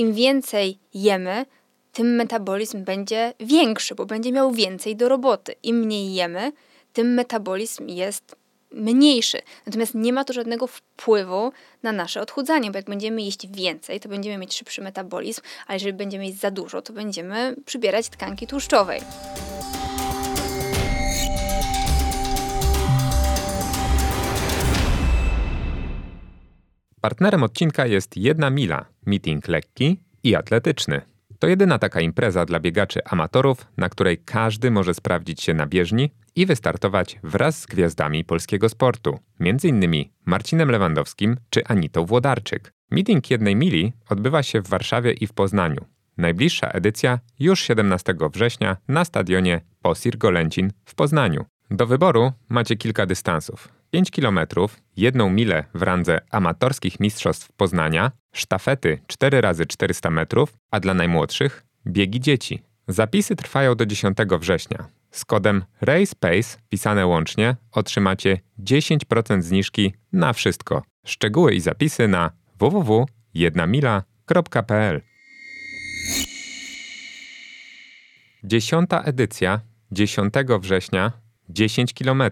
im więcej jemy, tym metabolizm będzie większy, bo będzie miał więcej do roboty. Im mniej jemy, tym metabolizm jest mniejszy. Natomiast nie ma to żadnego wpływu na nasze odchudzanie, bo jak będziemy jeść więcej, to będziemy mieć szybszy metabolizm, a jeżeli będziemy jeść za dużo, to będziemy przybierać tkanki tłuszczowej. Partnerem odcinka jest jedna mila, meeting lekki i atletyczny. To jedyna taka impreza dla biegaczy amatorów, na której każdy może sprawdzić się na bieżni i wystartować wraz z gwiazdami polskiego sportu, m.in. Marcinem Lewandowskim czy Anitą Włodarczyk. Meeting jednej mili odbywa się w Warszawie i w Poznaniu. Najbliższa edycja już 17 września na stadionie Posir Golęcin w Poznaniu. Do wyboru macie kilka dystansów. 5 km, jedną milę w randze amatorskich mistrzostw Poznania, sztafety 4 razy 400 metrów, a dla najmłodszych biegi dzieci. Zapisy trwają do 10 września. Z kodem RACEPACE pisane łącznie otrzymacie 10% zniżki na wszystko. Szczegóły i zapisy na www.jednamila.pl Dziesiąta edycja 10 września 10 km.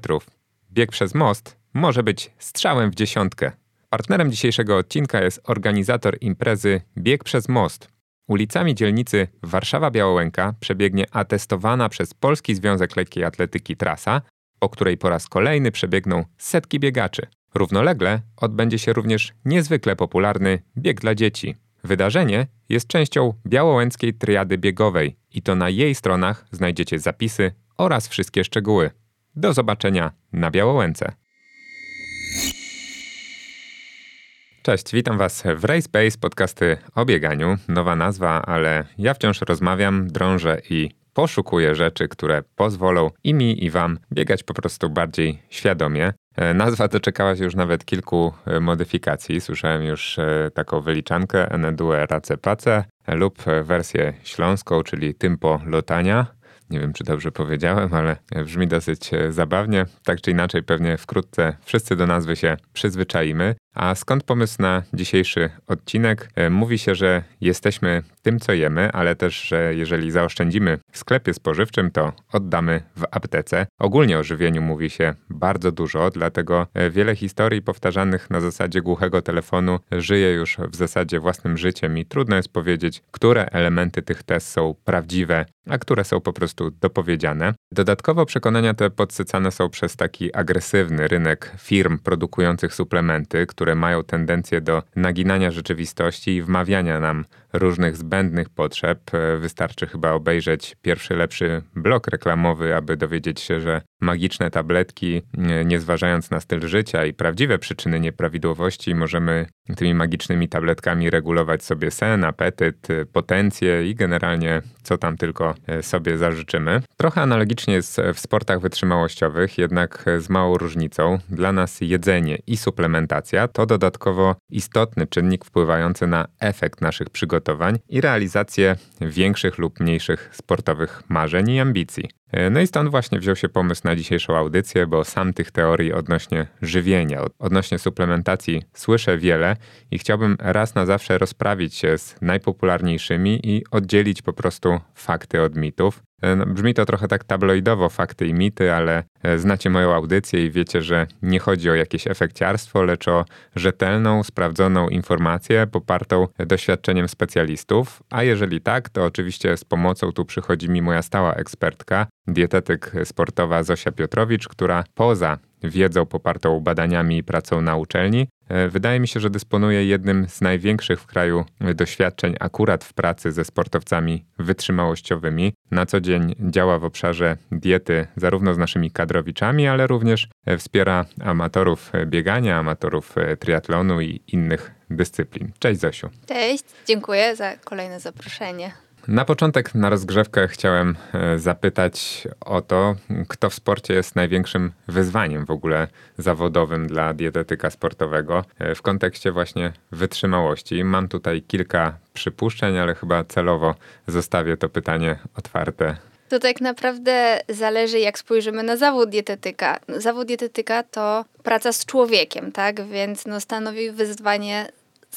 Bieg przez most może być strzałem w dziesiątkę. Partnerem dzisiejszego odcinka jest organizator imprezy Bieg przez most. Ulicami dzielnicy Warszawa-Białołęka przebiegnie atestowana przez Polski Związek Lekkiej Atletyki trasa, po której po raz kolejny przebiegną setki biegaczy. Równolegle odbędzie się również niezwykle popularny bieg dla dzieci. Wydarzenie jest częścią białołęckiej triady biegowej i to na jej stronach znajdziecie zapisy oraz wszystkie szczegóły. Do zobaczenia na Białołęce. Cześć, witam Was w Race Base, podcasty o bieganiu. Nowa nazwa, ale ja wciąż rozmawiam, drążę i poszukuję rzeczy, które pozwolą i mi, i Wam biegać po prostu bardziej świadomie. E, nazwa doczekała się już nawet kilku e, modyfikacji. Słyszałem już e, taką wyliczankę Enedue Race Pace lub wersję śląską, czyli Tympo Lotania. Nie wiem, czy dobrze powiedziałem, ale brzmi dosyć zabawnie. Tak czy inaczej, pewnie wkrótce wszyscy do nazwy się przyzwyczaimy. A skąd pomysł na dzisiejszy odcinek? E, mówi się, że jesteśmy tym, co jemy, ale też, że jeżeli zaoszczędzimy w sklepie spożywczym, to oddamy w aptece. Ogólnie o żywieniu mówi się bardzo dużo, dlatego e, wiele historii powtarzanych na zasadzie głuchego telefonu żyje już w zasadzie własnym życiem i trudno jest powiedzieć, które elementy tych test są prawdziwe, a które są po prostu dopowiedziane. Dodatkowo przekonania te podsycane są przez taki agresywny rynek firm produkujących suplementy, które które mają tendencję do naginania rzeczywistości i wmawiania nam różnych zbędnych potrzeb. E, wystarczy chyba obejrzeć pierwszy lepszy blok reklamowy, aby dowiedzieć się, że magiczne tabletki, e, nie zważając na styl życia i prawdziwe przyczyny nieprawidłowości, możemy tymi magicznymi tabletkami regulować sobie sen, apetyt, e, potencję i generalnie co tam tylko sobie zażyczymy. Trochę analogicznie jest w sportach wytrzymałościowych, jednak z małą różnicą. Dla nas jedzenie i suplementacja to dodatkowo istotny czynnik wpływający na efekt naszych przygotowań i realizację większych lub mniejszych sportowych marzeń i ambicji. E, no i stąd właśnie wziął się pomysł na dzisiejszą audycję, bo sam tych teorii odnośnie żywienia, odnośnie suplementacji słyszę wiele i chciałbym raz na zawsze rozprawić się z najpopularniejszymi i oddzielić po prostu fakty od mitów. E, no, brzmi to trochę tak tabloidowo, fakty i mity, ale e, znacie moją audycję i wiecie, że nie chodzi o jakieś efekciarstwo, lecz o rzetelną, sprawdzoną informację popartą doświadczeniem specjalistów. A jeżeli tak, to oczywiście z pomocą tu przychodzi mi moja stała ekspertka, dietetyk sportowa Zosia Piotrowicz, która poza wiedzą popartą badaniami i pracą na uczelni, wydaje mi się, że dysponuje jednym z największych w kraju doświadczeń akurat w pracy ze sportowcami wytrzymałościowymi. Na co dzień działa w obszarze diety zarówno z naszymi kadrowiczami, ale również wspiera amatorów biegania, amatorów e, triatlonu i innych dyscyplin. Cześć Zosiu. Cześć, dziękuję za kolejne zaproszenie. Na początek, na rozgrzewkę, chciałem e, zapytać o to, kto w sporcie jest największym wyzwaniem w ogóle zawodowym dla dietetyka sportowego e, w kontekście właśnie wytrzymałości. Mam tutaj kilka przypuszczeń, ale chyba celowo zostawię to pytanie otwarte. To tak naprawdę zależy, jak spojrzymy na zawód dietetyka. Zawód dietetyka to praca z człowiekiem, tak? Więc no, stanowi wyzwanie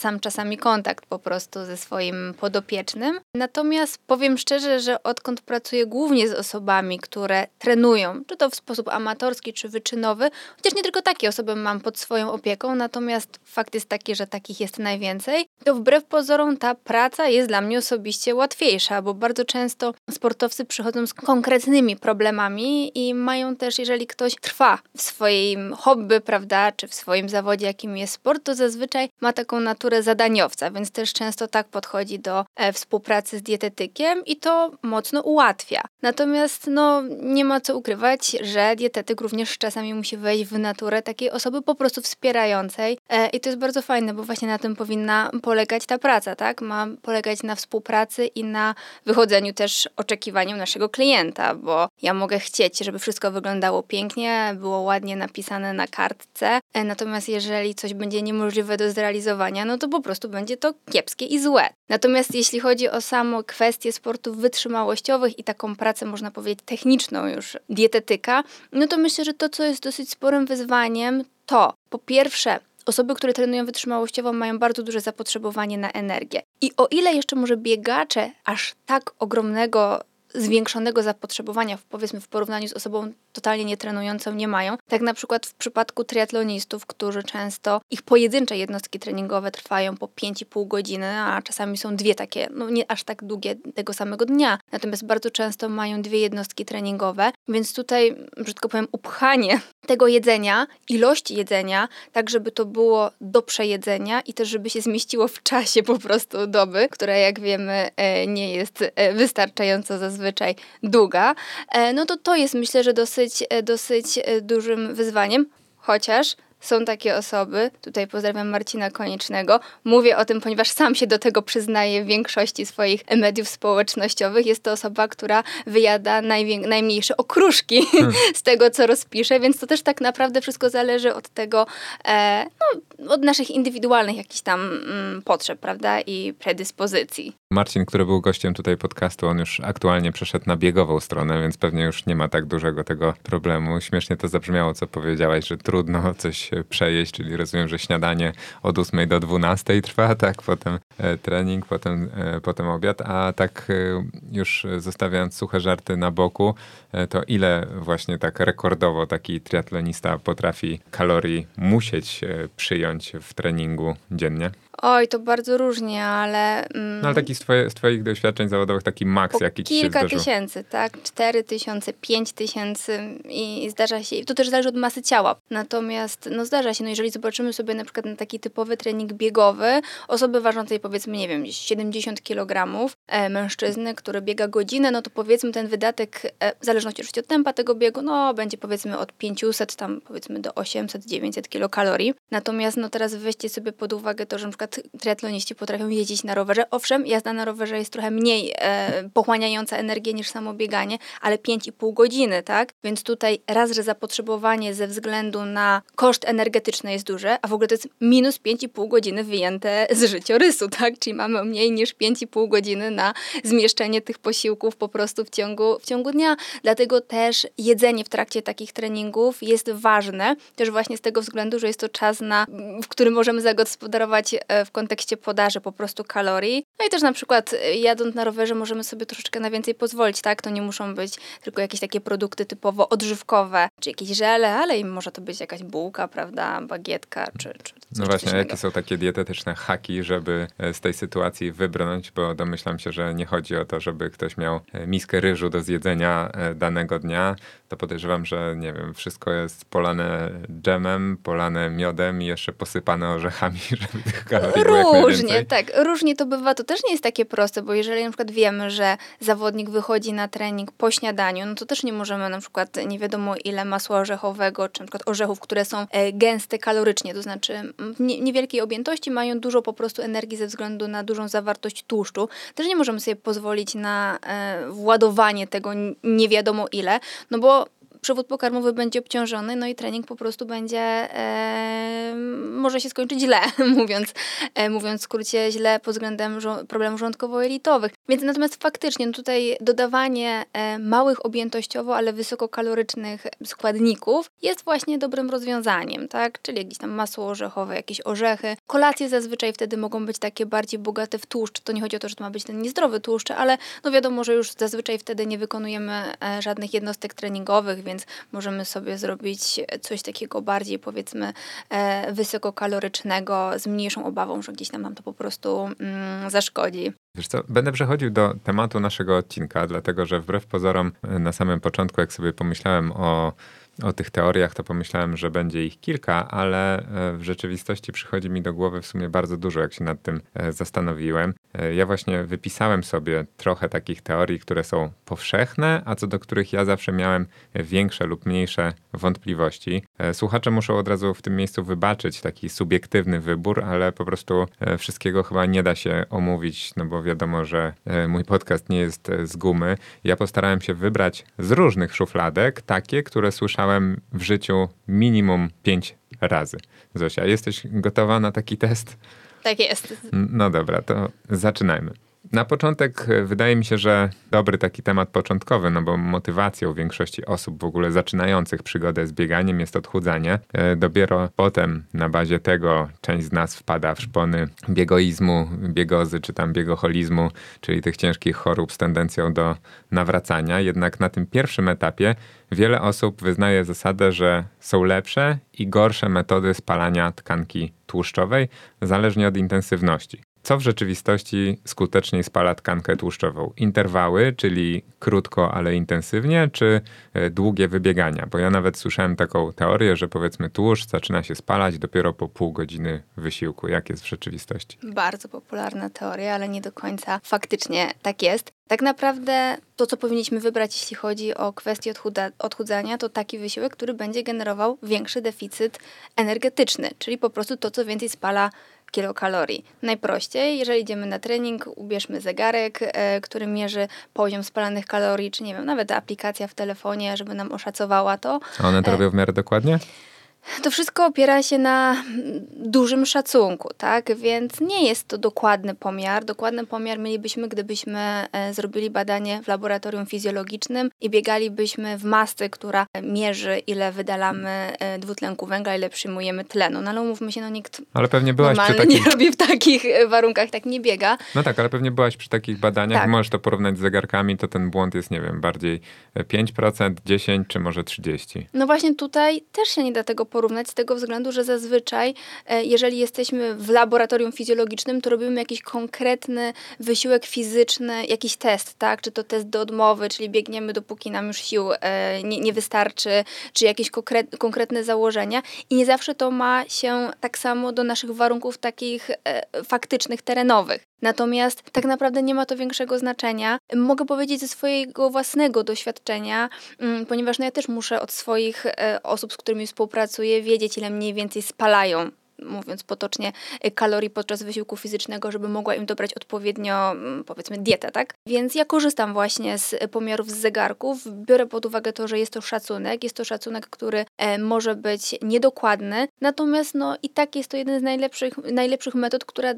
sam czasami kontakt po prostu ze swoim podopiecznym. Natomiast powiem szczerze, że odkąd pracuję głównie z osobami, które trenują, czy to w sposób amatorski, czy wyczynowy, chociaż nie tylko takie osoby mam pod swoją opieką, natomiast fakt jest taki, że takich jest najwięcej, to wbrew pozorom ta praca jest dla mnie osobiście łatwiejsza, bo bardzo często sportowcy przychodzą z konkretnymi problemami i mają też, jeżeli ktoś trwa w swoim hobby, prawda, czy w swoim zawodzie, jakim jest sport, to zazwyczaj ma taką naturę zadaniowca, więc też często tak podchodzi do e, współpracy z dietetykiem i to mocno ułatwia. Natomiast no, nie ma co ukrywać, że dietetyk również czasami musi wejść w naturę takiej osoby po prostu wspierającej e, i to jest bardzo fajne, bo właśnie na tym powinna polegać ta praca, tak? Ma polegać na współpracy i na wychodzeniu też oczekiwaniom naszego klienta, bo ja mogę chcieć, żeby wszystko wyglądało pięknie, było ładnie napisane na kartce, e, natomiast jeżeli coś będzie niemożliwe do zrealizowania, no to po prostu będzie to kiepskie i złe. Natomiast jeśli chodzi o samo kwestie sportów wytrzymałościowych i taką pracę, można powiedzieć, techniczną już dietetyka, no to myślę, że to, co jest dosyć sporym wyzwaniem, to po pierwsze Osoby, które trenują wytrzymałościowo, mają bardzo duże zapotrzebowanie na energię. I o ile jeszcze może biegacze aż tak ogromnego zwiększonego zapotrzebowania, powiedzmy w porównaniu z osobą totalnie nietrenującą nie mają. Tak na przykład w przypadku triatlonistów, którzy często, ich pojedyncze jednostki treningowe trwają po 5,5 godziny, a czasami są dwie takie, no nie aż tak długie tego samego dnia. Natomiast bardzo często mają dwie jednostki treningowe, więc tutaj, brzydko powiem, upchanie tego jedzenia, ilości jedzenia, tak żeby to było do przejedzenia i też żeby się zmieściło w czasie po prostu doby, która jak wiemy e, nie jest e, wystarczająco zazwyczaj długa, e, no to to jest myślę, że dosyć, dosyć dużym wyzwaniem, chociaż są takie osoby, tutaj pozdrawiam Marcina Koniecznego, mówię o tym, ponieważ sam się do tego przyznaje w większości swoich mediów społecznościowych. Jest to osoba, która wyjada najmniejsze okruszki hmm. z tego, co rozpisze, więc to też tak naprawdę wszystko zależy od tego, e, no, od naszych indywidualnych jakichś tam mm, potrzeb, prawda, i predyspozycji. Marcin, który był gościem tutaj podcastu, on już aktualnie przeszedł na biegową stronę, więc pewnie już nie ma tak dużego tego problemu. Śmiesznie to zabrzmiało, co powiedziałaś, że trudno coś przejeść, czyli rozumiem, że śniadanie od 8 do 12 trwa, tak, potem e, trening, potem, e, potem obiad, a tak e, już zostawiając suche żarty na boku, to ile właśnie tak rekordowo taki triatlonista potrafi kalorii musieć przyjąć w treningu dziennie? Oj, to bardzo różnie, ale... Mm, no ale taki z, twoje, z twoich doświadczeń zawodowych, taki maks, jaki ci się Kilka tysięcy, tak? Cztery tysiące, pięć tysięcy i zdarza się... To też zależy od masy ciała. Natomiast, no zdarza się, no jeżeli zobaczymy sobie na przykład na taki typowy trening biegowy, osoby ważącej powiedzmy, nie wiem, 70 kg, e, mężczyzny, który biega godzinę, no to powiedzmy ten wydatek, e, w zależności oczywiście od tempa tego biegu, no będzie powiedzmy od 500 tam powiedzmy do 800-900 kilokalorii. Natomiast no teraz weźcie sobie pod uwagę to, że na przykład przykład triatloniści potrafią jeździć na rowerze. Owszem, jazda na rowerze jest trochę mniej e, pochłaniająca energię niż samo bieganie, ale 5,5 godziny, tak? Więc tutaj raz, że zapotrzebowanie ze względu na koszt energetyczny jest duże, a w ogóle to jest minus 5,5 godziny wyjęte z życiorysu, tak? Czyli mamy mniej niż 5,5 godziny na zmieszczenie tych posiłków po prostu w ciągu, w ciągu dnia. Dlatego też jedzenie w trakcie takich treningów jest ważne, też właśnie z tego względu, że jest to czas, na, w którym możemy zagospodarować e, w kontekście podaży po prostu kalorii. No i też na przykład y, jadąc na rowerze możemy sobie troszeczkę na więcej pozwolić, tak? To nie muszą być tylko jakieś takie produkty typowo odżywkowe, czy jakieś żele, ale i może to być jakaś bułka, prawda, bagietka, czy, czy coś No właśnie, jakie są takie dietetyczne haki, żeby e, z tej sytuacji wybrnąć, bo domyślam się, że nie chodzi o to, żeby ktoś miał e, miskę ryżu do zjedzenia e, danego dnia, to podejrzewam, że nie wiem, wszystko jest polane dżemem, polane miodem i jeszcze posypane orzechami, żeby tych Różnie, tak. Różnie to bywa. To też nie jest takie proste, bo jeżeli na przykład wiemy, że zawodnik wychodzi na trening po śniadaniu, no to też nie możemy na przykład nie wiadomo ile masła orzechowego, czy na przykład orzechów, które są e, gęste kalorycznie, to znaczy w niewielkiej objętości mają dużo po prostu energii ze względu na dużą zawartość tłuszczu. Też nie możemy sobie pozwolić na e, władowanie tego nie wiadomo ile, no bo przewód pokarmowy będzie obciążony, no i trening po prostu będzie, e, może się skończyć źle, mówiąc, e, mówiąc w skrócie źle pod względem żo- problemów żołądkowo-jelitowych. Więc natomiast faktycznie no tutaj dodawanie e, małych objętościowo, ale wysokokalorycznych składników jest właśnie dobrym rozwiązaniem, tak? Czyli jakieś tam masło orzechowe, jakieś orzechy. Kolacje zazwyczaj wtedy mogą być takie bardziej bogate w tłuszcz. To nie chodzi o to, że to ma być ten niezdrowy tłuszcz, ale no wiadomo, że już zazwyczaj wtedy nie wykonujemy e, żadnych jednostek treningowych, więc możemy sobie zrobić coś takiego bardziej powiedzmy e, wysokokalorycznego, z mniejszą obawą, że gdzieś nam to po prostu mm, zaszkodzi. Wiesz co, będę przechodził do tematu naszego odcinka, dlatego że wbrew pozorom e, na samym początku, jak sobie pomyślałem o o tych teoriach, to pomyślałem, że będzie ich kilka, ale e, w rzeczywistości przychodzi mi do głowy w sumie bardzo dużo, jak się nad tym e, zastanowiłem. E, ja właśnie wypisałem sobie trochę takich teorii, które są powszechne, a co do których ja zawsze miałem większe lub mniejsze wątpliwości. Słuchacze muszą od razu w tym miejscu wybaczyć taki subiektywny wybór, ale po prostu wszystkiego chyba nie da się omówić, no bo wiadomo, że mój podcast nie jest z gumy. Ja postarałem się wybrać z różnych szufladek takie, które słyszałem w życiu minimum pięć razy. Zosia, jesteś gotowa na taki test? Tak jest. No dobra, to zaczynajmy. Na początek e, wydaje mi się, że dobry taki temat początkowy, no bo motywacją większości osób w ogóle zaczynających przygodę z bieganiem jest odchudzanie. E, dopiero potem na bazie tego część z nas wpada w szpony biegoizmu, biegozy czy tam biegoholizmu, czyli tych ciężkich chorób z tendencją do nawracania. Jednak na tym pierwszym etapie wiele osób wyznaje zasadę, że są lepsze i gorsze metody spalania tkanki tłuszczowej, zależnie od intensywności. Co w rzeczywistości skuteczniej spala tkankę tłuszczową? Interwały, czyli krótko, ale intensywnie, czy e, długie wybiegania? Bo ja nawet słyszałem taką teorię, że powiedzmy tłuszcz zaczyna się spalać dopiero po pół godziny wysiłku. Jak jest w rzeczywistości? Bardzo popularna teoria, ale nie do końca faktycznie tak jest. Tak naprawdę to, co powinniśmy wybrać, jeśli chodzi o kwestię odchudzania, to taki wysiłek, który będzie generował większy deficyt energetyczny, czyli po prostu to, co więcej spala kilokalorii. Najprościej, jeżeli idziemy na trening, ubierzmy zegarek, e, który mierzy poziom spalanych kalorii, czy nie wiem, nawet aplikacja w telefonie, żeby nam oszacowała to. A one to e, robią w miarę dokładnie? To wszystko opiera się na dużym szacunku, tak? Więc nie jest to dokładny pomiar. Dokładny pomiar mielibyśmy, gdybyśmy e, zrobili badanie w laboratorium fizjologicznym i biegalibyśmy w masce, która mierzy, ile wydalamy e, dwutlenku węgla, ile przyjmujemy tlenu. No ale umówmy się, no nikt ale pewnie byłaś przy takich... nie robi w takich e, warunkach, tak nie biega. No tak, ale pewnie byłaś przy takich badaniach. Tak. Możesz to porównać z zegarkami, to ten błąd jest, nie wiem, bardziej 5%, 10% czy może 30%. No właśnie tutaj też się nie da tego porównać z tego względu, że zazwyczaj, e, jeżeli jesteśmy w laboratorium fizjologicznym, to robimy jakiś konkretny wysiłek fizyczny, jakiś test, tak? Czy to test do odmowy, czyli biegniemy dopóki nam już sił e, nie, nie wystarczy, czy jakieś konkretne założenia. I nie zawsze to ma się tak samo do naszych warunków takich e, faktycznych, terenowych. Natomiast tak naprawdę nie ma to większego znaczenia. Mogę powiedzieć ze swojego własnego doświadczenia, mm, ponieważ no ja też muszę od swoich e, osób, z którymi współpracuję, wiedzieć, ile mniej więcej spalają mówiąc potocznie, e, kalorii podczas wysiłku fizycznego, żeby mogła im dobrać odpowiednio, mm, powiedzmy, dietę, tak? Więc ja korzystam właśnie z pomiarów z zegarków. Biorę pod uwagę to, że jest to szacunek. Jest to szacunek, który e, może być niedokładny, natomiast no i tak jest to jeden z najlepszych, najlepszych metod, która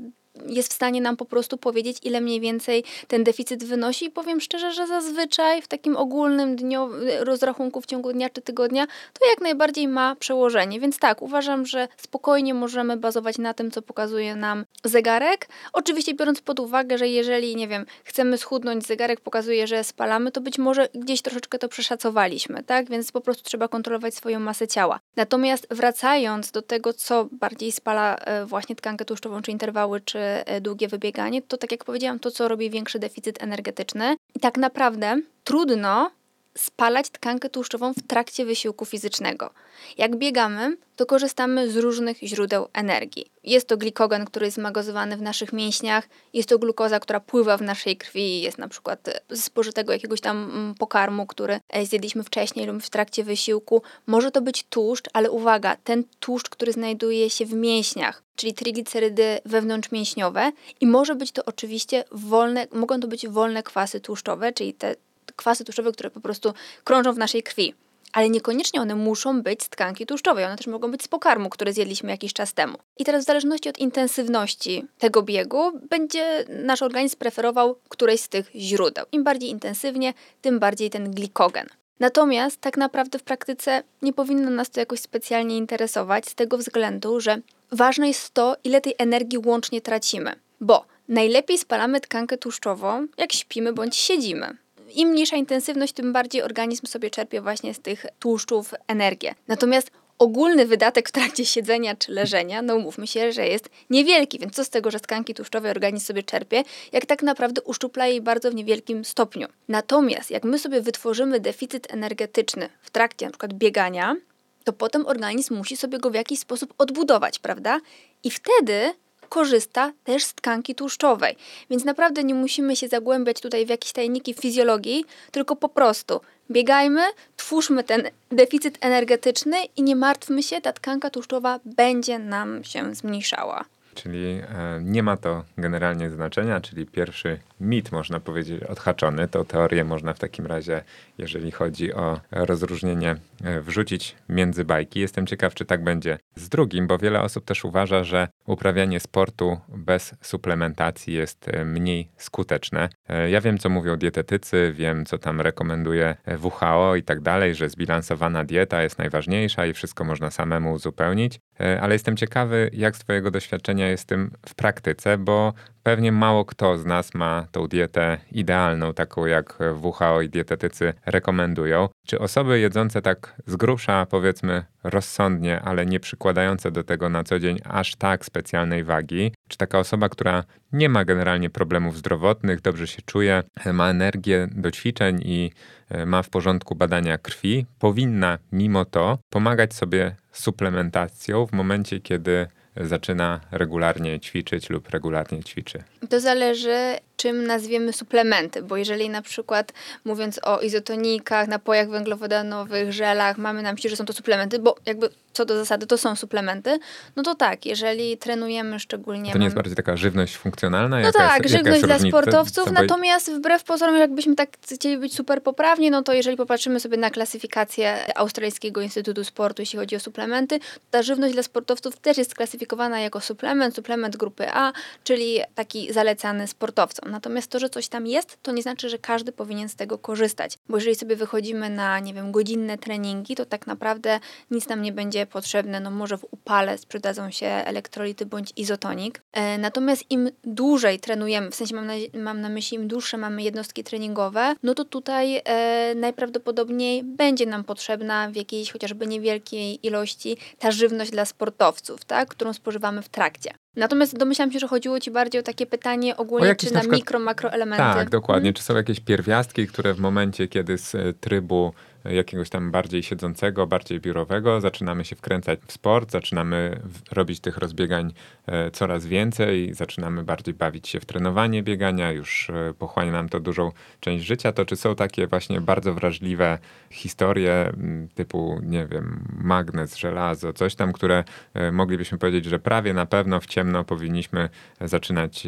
jest w stanie nam po prostu powiedzieć, ile mniej więcej ten deficyt wynosi. I powiem szczerze, że zazwyczaj w takim ogólnym dniu, rozrachunku w ciągu dnia czy tygodnia to jak najbardziej ma przełożenie. Więc tak, uważam, że spokojnie możemy bazować na tym, co pokazuje nam zegarek. Oczywiście biorąc pod uwagę, że jeżeli, nie wiem, chcemy schudnąć, zegarek pokazuje, że spalamy, to być może gdzieś troszeczkę to przeszacowaliśmy, tak? Więc po prostu trzeba kontrolować swoją masę ciała. Natomiast wracając do tego, co bardziej spala e, właśnie tkankę tłuszczową, czy interwały, czy E, długie wybieganie, to tak jak powiedziałam, to co robi większy deficyt energetyczny. I tak naprawdę trudno spalać tkankę tłuszczową w trakcie wysiłku fizycznego. Jak biegamy, to korzystamy z różnych źródeł energii. Jest to glikogen, który jest zmagazowany w naszych mięśniach, jest to glukoza, która pływa w naszej krwi, jest na przykład z spożytego jakiegoś tam mm, pokarmu, który e, zjedliśmy wcześniej lub w trakcie wysiłku. Może to być tłuszcz, ale uwaga, ten tłuszcz, który znajduje się w mięśniach, czyli triglicerydy wewnątrzmięśniowe i może być to oczywiście wolne, mogą to być wolne kwasy tłuszczowe, czyli te kwasy tłuszczowe, które po prostu krążą w naszej krwi. ale niekoniecznie one muszą być z tkanki tłuszczowej. One też mogą być z pokarmu, który zjedliśmy jakiś czas temu. I teraz w zależności od intensywności tego biegu będzie nasz organizm preferował któreś z tych źródeł. Im bardziej intensywnie, tym bardziej ten glikogen. Natomiast tak naprawdę w praktyce nie powinno nas to jakoś specjalnie interesować z tego względu, że ważne jest to, ile tej energii łącznie tracimy. Bo najlepiej spalamy tkankę tłuszczową, jak śpimy bądź siedzimy. Im mniejsza intensywność, tym bardziej organizm sobie czerpie właśnie z tych tłuszczów energię. Natomiast ogólny wydatek w trakcie siedzenia czy leżenia, no umówmy się, że jest niewielki, więc co z tego, że tkanki tłuszczowe organizm sobie czerpie, jak tak naprawdę uszczupla jej bardzo w niewielkim stopniu. Natomiast jak my sobie wytworzymy deficyt energetyczny w trakcie np. biegania, to potem organizm musi sobie go w jakiś sposób odbudować, prawda? I wtedy korzysta też z tkanki tłuszczowej. Więc naprawdę nie musimy się zagłębiać tutaj w jakieś tajniki fizjologii, tylko po prostu biegajmy, twórzmy ten deficyt energetyczny i nie martwmy się, ta tkanka tłuszczowa będzie nam się zmniejszała. Czyli e, nie ma to generalnie znaczenia, czyli pierwszy mit, można powiedzieć, odhaczony. To teorię można w takim razie, jeżeli chodzi o rozróżnienie, e, wrzucić między bajki. Jestem ciekaw, czy tak będzie z drugim, bo wiele osób też uważa, że uprawianie sportu bez suplementacji jest e, mniej skuteczne. Ja wiem, co mówią dietetycy, wiem, co tam rekomenduje WHO i tak dalej, że zbilansowana dieta jest najważniejsza i wszystko można samemu uzupełnić, ale jestem ciekawy, jak z Twojego doświadczenia jest tym w praktyce, bo pewnie mało kto z nas ma tą dietę idealną, taką jak WHO i dietetycy rekomendują. Czy osoby jedzące tak z grubsza, powiedzmy rozsądnie, ale nie przykładające do tego na co dzień aż tak specjalnej wagi, czy taka osoba, która nie ma generalnie problemów zdrowotnych, dobrze się czuje, ma energię do ćwiczeń i e, ma w porządku badania krwi, powinna mimo to pomagać sobie suplementacją w momencie, kiedy zaczyna regularnie ćwiczyć lub regularnie ćwiczy? To zależy, czym nazwiemy suplementy, bo jeżeli na przykład mówiąc o izotonikach, napojach węglowodanowych, żelach, mamy na myśli, że są to suplementy, bo jakby co do zasady to są suplementy, no to tak, jeżeli trenujemy szczególnie... To nie jest bardziej taka żywność funkcjonalna? No tak, jest, żywność dla sportowców, natomiast wbrew pozorom, jakbyśmy tak chcieli być super poprawni, no to jeżeli popatrzymy sobie na klasyfikację Australijskiego Instytutu Sportu, jeśli chodzi o suplementy, ta żywność dla sportowców też jest klasyfikowana jako suplement, suplement grupy A, czyli taki zalecany sportowcom. Natomiast to, że coś tam jest, to nie znaczy, że każdy powinien z tego korzystać, bo jeżeli sobie wychodzimy na, nie wiem, godzinne treningi, to tak naprawdę nic nam nie będzie potrzebne, no może w upale sprzedadzą się elektrolity bądź izotonik. E, natomiast im dłużej trenujemy, w sensie mam na, mam na myśli, im dłuższe mamy jednostki treningowe, no to tutaj e, najprawdopodobniej będzie nam potrzebna w jakiejś chociażby niewielkiej ilości ta żywność dla sportowców, tak, którą spożywamy w trakcie. Natomiast domyślam się, że chodziło Ci bardziej o takie pytanie ogólnie, czy na, na przykład, mikro, makroelementy. Tak, dokładnie. Hmm. Czy są jakieś pierwiastki, które w momencie, kiedy z e, trybu jakiegoś tam bardziej siedzącego, bardziej biurowego, zaczynamy się wkręcać w sport, zaczynamy robić tych rozbiegań e, coraz więcej, zaczynamy bardziej bawić się w trenowanie biegania, już e, pochłania nam to dużą część życia, to czy są takie właśnie bardzo wrażliwe historie typu, nie wiem, magnez, żelazo, coś tam, które e, moglibyśmy powiedzieć, że prawie na pewno w ciemno powinniśmy zaczynać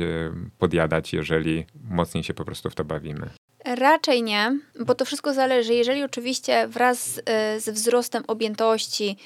podjadać, jeżeli mocniej się po prostu w to bawimy. Raczej nie, bo to wszystko zależy. Jeżeli oczywiście wraz e, z wzrostem objętości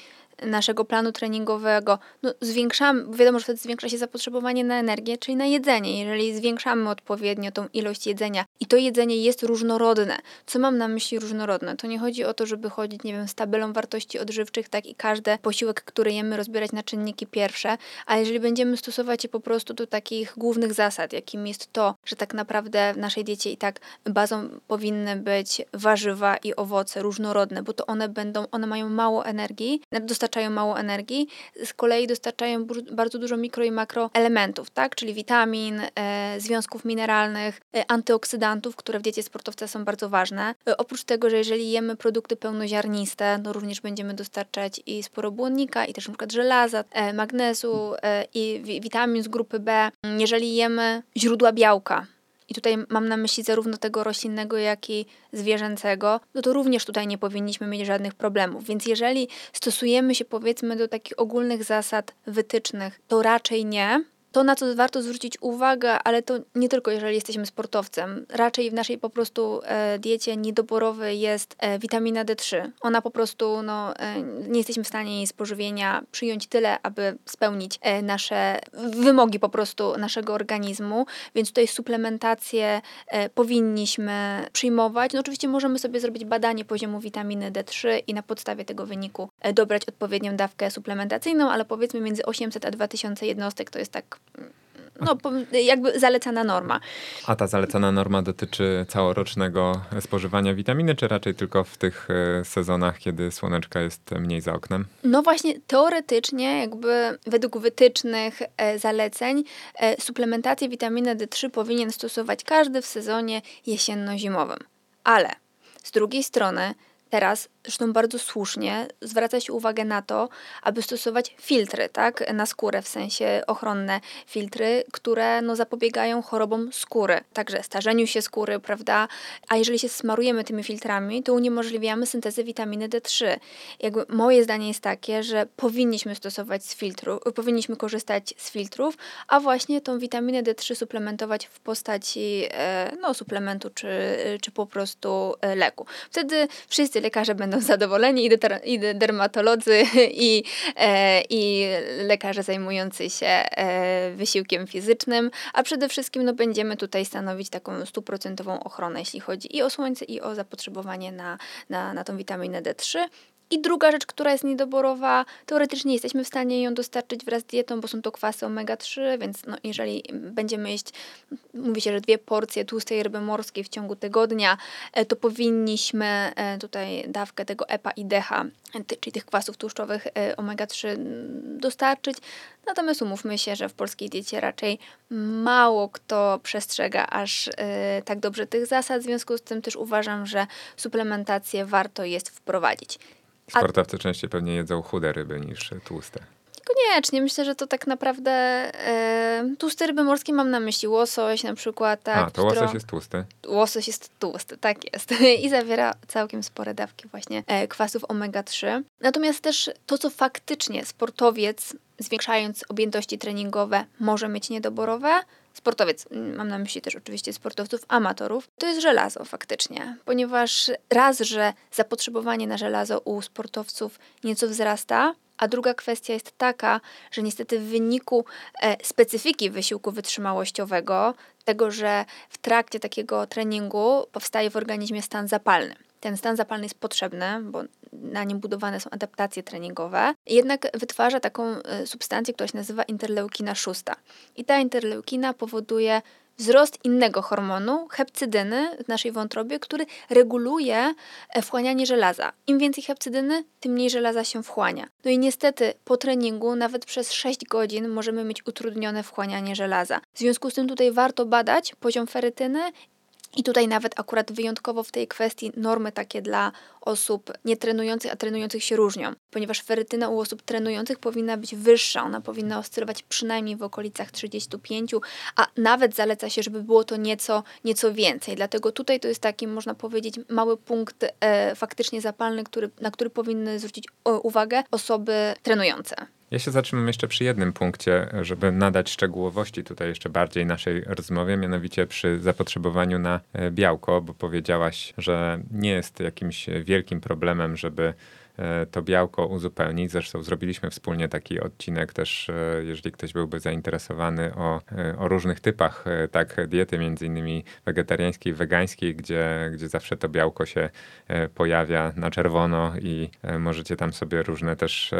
naszego planu treningowego, no zwiększamy, wiadomo, że wtedy zwiększa się zapotrzebowanie na energię, czyli na jedzenie. Jeżeli zwiększamy odpowiednio tą ilość jedzenia i to jedzenie jest różnorodne, co mam na myśli różnorodne? To nie chodzi o to, żeby chodzić, nie wiem, z tabelą wartości odżywczych, tak i każdy posiłek, który jemy, rozbierać na czynniki pierwsze, a jeżeli będziemy stosować je po prostu do takich głównych zasad, jakim jest to, że tak naprawdę w naszej diecie i tak bazą powinny być warzywa i owoce różnorodne, bo to one będą, one mają mało energii, dostarczają dostarczają mało energii, z kolei dostarczają bardzo dużo mikro i makroelementów, tak? czyli witamin, e, związków mineralnych, e, antyoksydantów, które w diecie sportowca są bardzo ważne. E, oprócz tego, że jeżeli jemy produkty pełnoziarniste, no również będziemy dostarczać i sporo błonnika, i też przykład żelaza, e, magnezu e, i witamin z grupy B. Jeżeli jemy źródła białka, i tutaj mam na myśli zarówno tego roślinnego, jak i zwierzęcego, no to również tutaj nie powinniśmy mieć żadnych problemów. Więc jeżeli stosujemy się powiedzmy do takich ogólnych zasad wytycznych, to raczej nie. To, na co warto zwrócić uwagę, ale to nie tylko jeżeli jesteśmy sportowcem. Raczej w naszej po prostu e, diecie niedoborowej jest e, witamina D3. Ona po prostu, no, e, nie jesteśmy w stanie jej spożywienia przyjąć tyle, aby spełnić e, nasze wymogi po prostu naszego organizmu, więc tutaj suplementację e, powinniśmy przyjmować. No oczywiście możemy sobie zrobić badanie poziomu witaminy D3 i na podstawie tego wyniku e, dobrać odpowiednią dawkę suplementacyjną, ale powiedzmy między 800 a 2000 jednostek to jest tak no, jakby zalecana norma. A ta zalecana norma dotyczy całorocznego spożywania witaminy, czy raczej tylko w tych e, sezonach, kiedy słoneczka jest mniej za oknem? No właśnie, teoretycznie, jakby według wytycznych e, zaleceń, e, suplementację witaminy D3 powinien stosować każdy w sezonie jesienno-zimowym. Ale z drugiej strony, teraz zresztą bardzo słusznie, zwraca się uwagę na to, aby stosować filtry tak, na skórę, w sensie ochronne filtry, które no, zapobiegają chorobom skóry, także starzeniu się skóry, prawda? A jeżeli się smarujemy tymi filtrami, to uniemożliwiamy syntezę witaminy D3. Jakby moje zdanie jest takie, że powinniśmy stosować z filtru, powinniśmy korzystać z filtrów, a właśnie tą witaminę D3 suplementować w postaci e, no, suplementu czy, czy po prostu e, leku. Wtedy wszyscy lekarze będą będą zadowoleni i, i dermatolodzy, i, e, i lekarze zajmujący się e, wysiłkiem fizycznym, a przede wszystkim no, będziemy tutaj stanowić taką stuprocentową ochronę, jeśli chodzi i o słońce, i o zapotrzebowanie na, na, na tą witaminę D3. I druga rzecz, która jest niedoborowa, teoretycznie jesteśmy w stanie ją dostarczyć wraz z dietą, bo są to kwasy omega-3, więc no, jeżeli będziemy jeść, mówi się, że dwie porcje tłustej ryby morskiej w ciągu tygodnia, e, to powinniśmy e, tutaj dawkę tego EPA i DHA, czyli tych kwasów tłuszczowych e, omega-3 dostarczyć. Natomiast umówmy się, że w polskiej diecie raczej mało kto przestrzega aż tak dobrze tych zasad, w związku z tym też uważam, że suplementację warto jest wprowadzić. Sportowcy A... częściej pewnie jedzą chude ryby niż tłuste. Niekoniecznie. Myślę, że to tak naprawdę e, tłuste ryby morskie mam na myśli. Łosoś na przykład. Tak, A, to łosoś jest tłusty? Łosoś jest tłusty, tak jest. I zawiera całkiem spore dawki właśnie e, kwasów omega-3. Natomiast też to, co faktycznie sportowiec, zwiększając objętości treningowe, może mieć niedoborowe, sportowiec, mam na myśli też oczywiście sportowców amatorów, to jest żelazo faktycznie, ponieważ raz, że zapotrzebowanie na żelazo u sportowców nieco wzrasta, a druga kwestia jest taka, że niestety w wyniku e, specyfiki wysiłku wytrzymałościowego, tego, że w trakcie takiego treningu powstaje w organizmie stan zapalny. Ten stan zapalny jest potrzebny, bo na nim budowane są adaptacje treningowe, jednak wytwarza taką e, substancję, która się nazywa interleukina szósta. I ta interleukina powoduje wzrost innego hormonu, hepcydyny w naszej wątrobie, który reguluje e, wchłanianie żelaza. Im więcej hepcydyny, tym mniej żelaza się wchłania. No i niestety po treningu nawet przez 6 godzin możemy mieć utrudnione wchłanianie żelaza. W związku z tym tutaj warto badać poziom ferytyny i tutaj nawet akurat wyjątkowo w tej kwestii normy takie dla osób nietrenujących, a trenujących się różnią, ponieważ ferytyna u osób trenujących powinna być wyższa, ona powinna oscylować przynajmniej w okolicach 35, a nawet zaleca się, żeby było to nieco, nieco więcej. Dlatego tutaj to jest taki, można powiedzieć, mały punkt e, faktycznie zapalny, który, na który powinny zwrócić uwagę osoby trenujące. Ja się zatrzymam jeszcze przy jednym punkcie, żeby nadać szczegółowości tutaj jeszcze bardziej naszej rozmowie, mianowicie przy zapotrzebowaniu na e, białko, bo powiedziałaś, że nie jest jakimś wielkim problemem, żeby to białko uzupełnić. Zresztą zrobiliśmy wspólnie taki odcinek też, e, jeżeli ktoś byłby zainteresowany o, e, o różnych typach tak diety, między innymi wegetariańskiej, wegańskiej, gdzie, gdzie zawsze to białko się pojawia na czerwono i możecie tam sobie różne też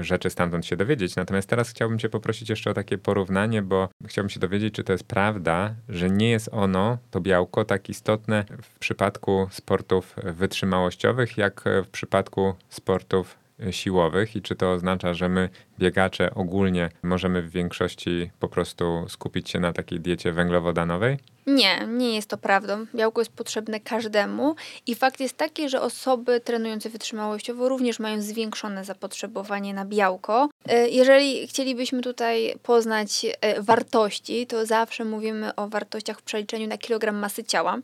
rzeczy stamtąd się dowiedzieć. Natomiast teraz chciałbym cię poprosić jeszcze o takie porównanie, bo chciałbym się dowiedzieć, czy to jest prawda, że nie jest ono, to białko, tak istotne w przypadku sportów wytrzymałościowych, jak w przypadku sportów e, siłowych i czy to oznacza, że my biegacze ogólnie możemy w większości po prostu skupić się na takiej diecie węglowodanowej? Nie, nie jest to prawdą. Białko jest potrzebne każdemu i fakt jest taki, że osoby trenujące wytrzymałościowo również mają zwiększone zapotrzebowanie na białko. E, jeżeli chcielibyśmy tutaj poznać e, wartości, to zawsze mówimy o wartościach w przeliczeniu na kilogram masy ciała.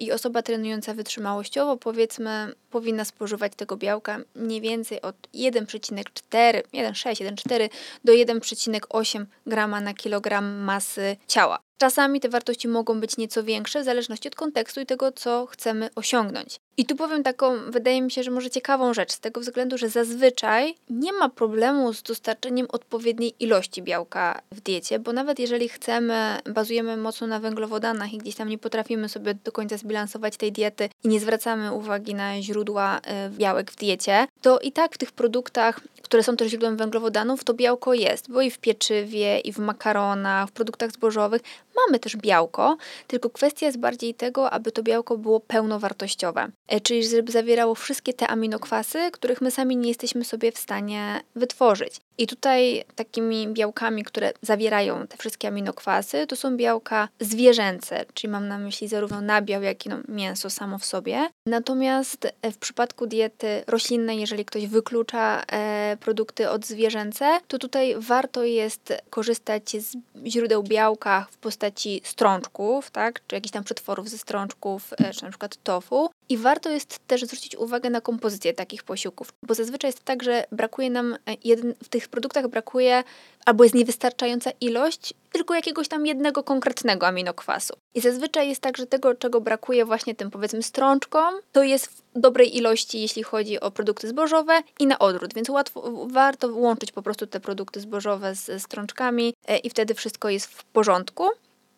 I osoba trenująca wytrzymałościowo, powiedzmy, powinna spożywać tego białka mniej więcej od 1,4, 1,6, 1,4 do 1,8 grama na kilogram masy ciała. Czasami te wartości mogą być nieco większe w zależności od kontekstu i tego, co chcemy osiągnąć. I tu powiem taką, wydaje mi się, że może ciekawą rzecz, z tego względu, że zazwyczaj nie ma problemu z dostarczeniem odpowiedniej ilości białka w diecie, bo nawet jeżeli chcemy, bazujemy mocno na węglowodanach i gdzieś tam nie potrafimy sobie do końca zbilansować tej diety i nie zwracamy uwagi na źródła y, białek w diecie, to i tak w tych produktach które są też źródłem węglowodanów, to białko jest, bo i w pieczywie, i w makaronach, w produktach zbożowych mamy też białko, tylko kwestia jest bardziej tego, aby to białko było pełnowartościowe, e, czyli żeby zawierało wszystkie te aminokwasy, których my sami nie jesteśmy sobie w stanie wytworzyć. I tutaj takimi białkami, które zawierają te wszystkie aminokwasy, to są białka zwierzęce, czyli mam na myśli zarówno nabiał, jak i no, mięso samo w sobie. Natomiast e, w przypadku diety roślinnej, jeżeli ktoś wyklucza e, produkty od zwierzęce, to tutaj warto jest korzystać z źródeł białka w postaci strączków, tak, czy jakichś tam przetworów ze strączków, e, czy na przykład tofu. I warto jest też zwrócić uwagę na kompozycję takich posiłków, bo zazwyczaj jest tak, że brakuje nam jeden, w tych produktach brakuje albo jest niewystarczająca ilość tylko jakiegoś tam jednego konkretnego aminokwasu. I zazwyczaj jest tak, że tego, czego brakuje właśnie tym powiedzmy strączkom, to jest w dobrej ilości, jeśli chodzi o produkty zbożowe i na odwrót, więc łatwo, warto łączyć po prostu te produkty zbożowe z strączkami e, i wtedy wszystko jest w porządku.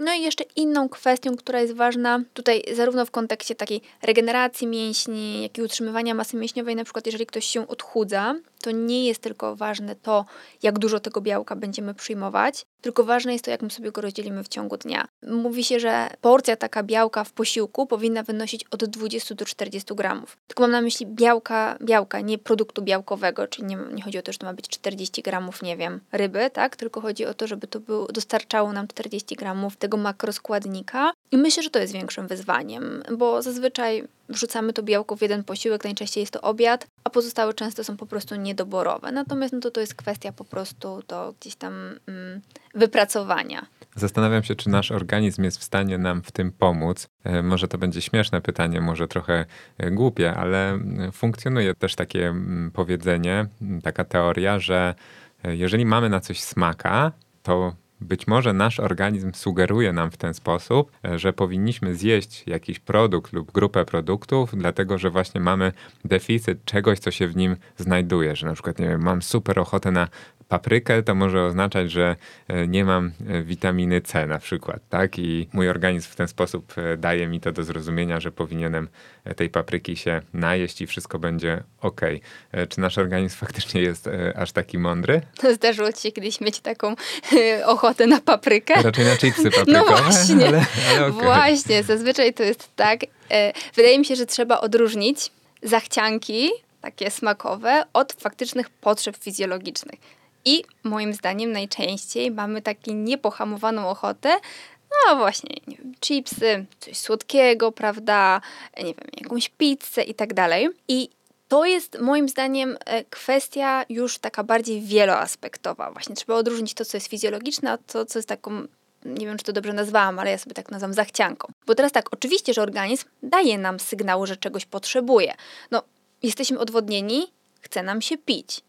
No i jeszcze inną kwestią, która jest ważna tutaj zarówno w kontekście takiej regeneracji mięśni, jak i utrzymywania masy mięśniowej, na przykład jeżeli ktoś się odchudza, to nie jest tylko ważne to, jak dużo tego białka będziemy przyjmować, tylko ważne jest to, jak my sobie go rozdzielimy w ciągu dnia. Mówi się, że porcja taka białka w posiłku powinna wynosić od 20 do 40 gramów. Tylko mam na myśli białka, białka, nie produktu białkowego, czyli nie, nie chodzi o to, że to ma być 40 gramów, nie wiem, ryby, tak? Tylko chodzi o to, żeby to było, dostarczało nam 40 gramów tego makroskładnika. I myślę, że to jest większym wyzwaniem, bo zazwyczaj wrzucamy to białko w jeden posiłek, najczęściej jest to obiad, a pozostałe często są po prostu niedoborowe. Natomiast no to, to jest kwestia po prostu do gdzieś tam mm, wypracowania. Zastanawiam się, czy nasz organizm jest w stanie nam w tym pomóc. E, może to będzie śmieszne pytanie, może trochę e, głupie, ale funkcjonuje też takie powiedzenie, taka teoria, że e, jeżeli mamy na coś smaka, to być może nasz organizm sugeruje nam w ten sposób, że powinniśmy zjeść jakiś produkt lub grupę produktów, dlatego że właśnie mamy deficyt czegoś, co się w nim znajduje. Że na przykład, nie wiem, mam super ochotę na paprykę, to może oznaczać, że e, nie mam e, witaminy C na przykład, tak? I mój organizm w ten sposób e, daje mi to do zrozumienia, że powinienem tej papryki się najeść i wszystko będzie ok. Czy nasz organizm faktycznie jest aż taki mądry? Zdarzyło ci się kiedyś mieć taką ochotę na paprykę? Raczej na chipsy paprykowe. No właśnie, ale, ale okay. właśnie, zazwyczaj to jest tak. Wydaje mi się, że trzeba odróżnić zachcianki takie smakowe od faktycznych potrzeb fizjologicznych. I moim zdaniem najczęściej mamy taką niepohamowaną ochotę no właśnie, nie wiem, chipsy, coś słodkiego, prawda, nie wiem, jakąś pizzę i tak dalej. I to jest moim zdaniem e, kwestia już taka bardziej wieloaspektowa. Właśnie trzeba odróżnić to, co jest fizjologiczne, od to, co jest taką nie wiem, czy to dobrze nazwałam, ale ja sobie tak nazywam zachcianką. Bo teraz tak, oczywiście, że organizm daje nam sygnał, że czegoś potrzebuje. No, jesteśmy odwodnieni, chce nam się pić.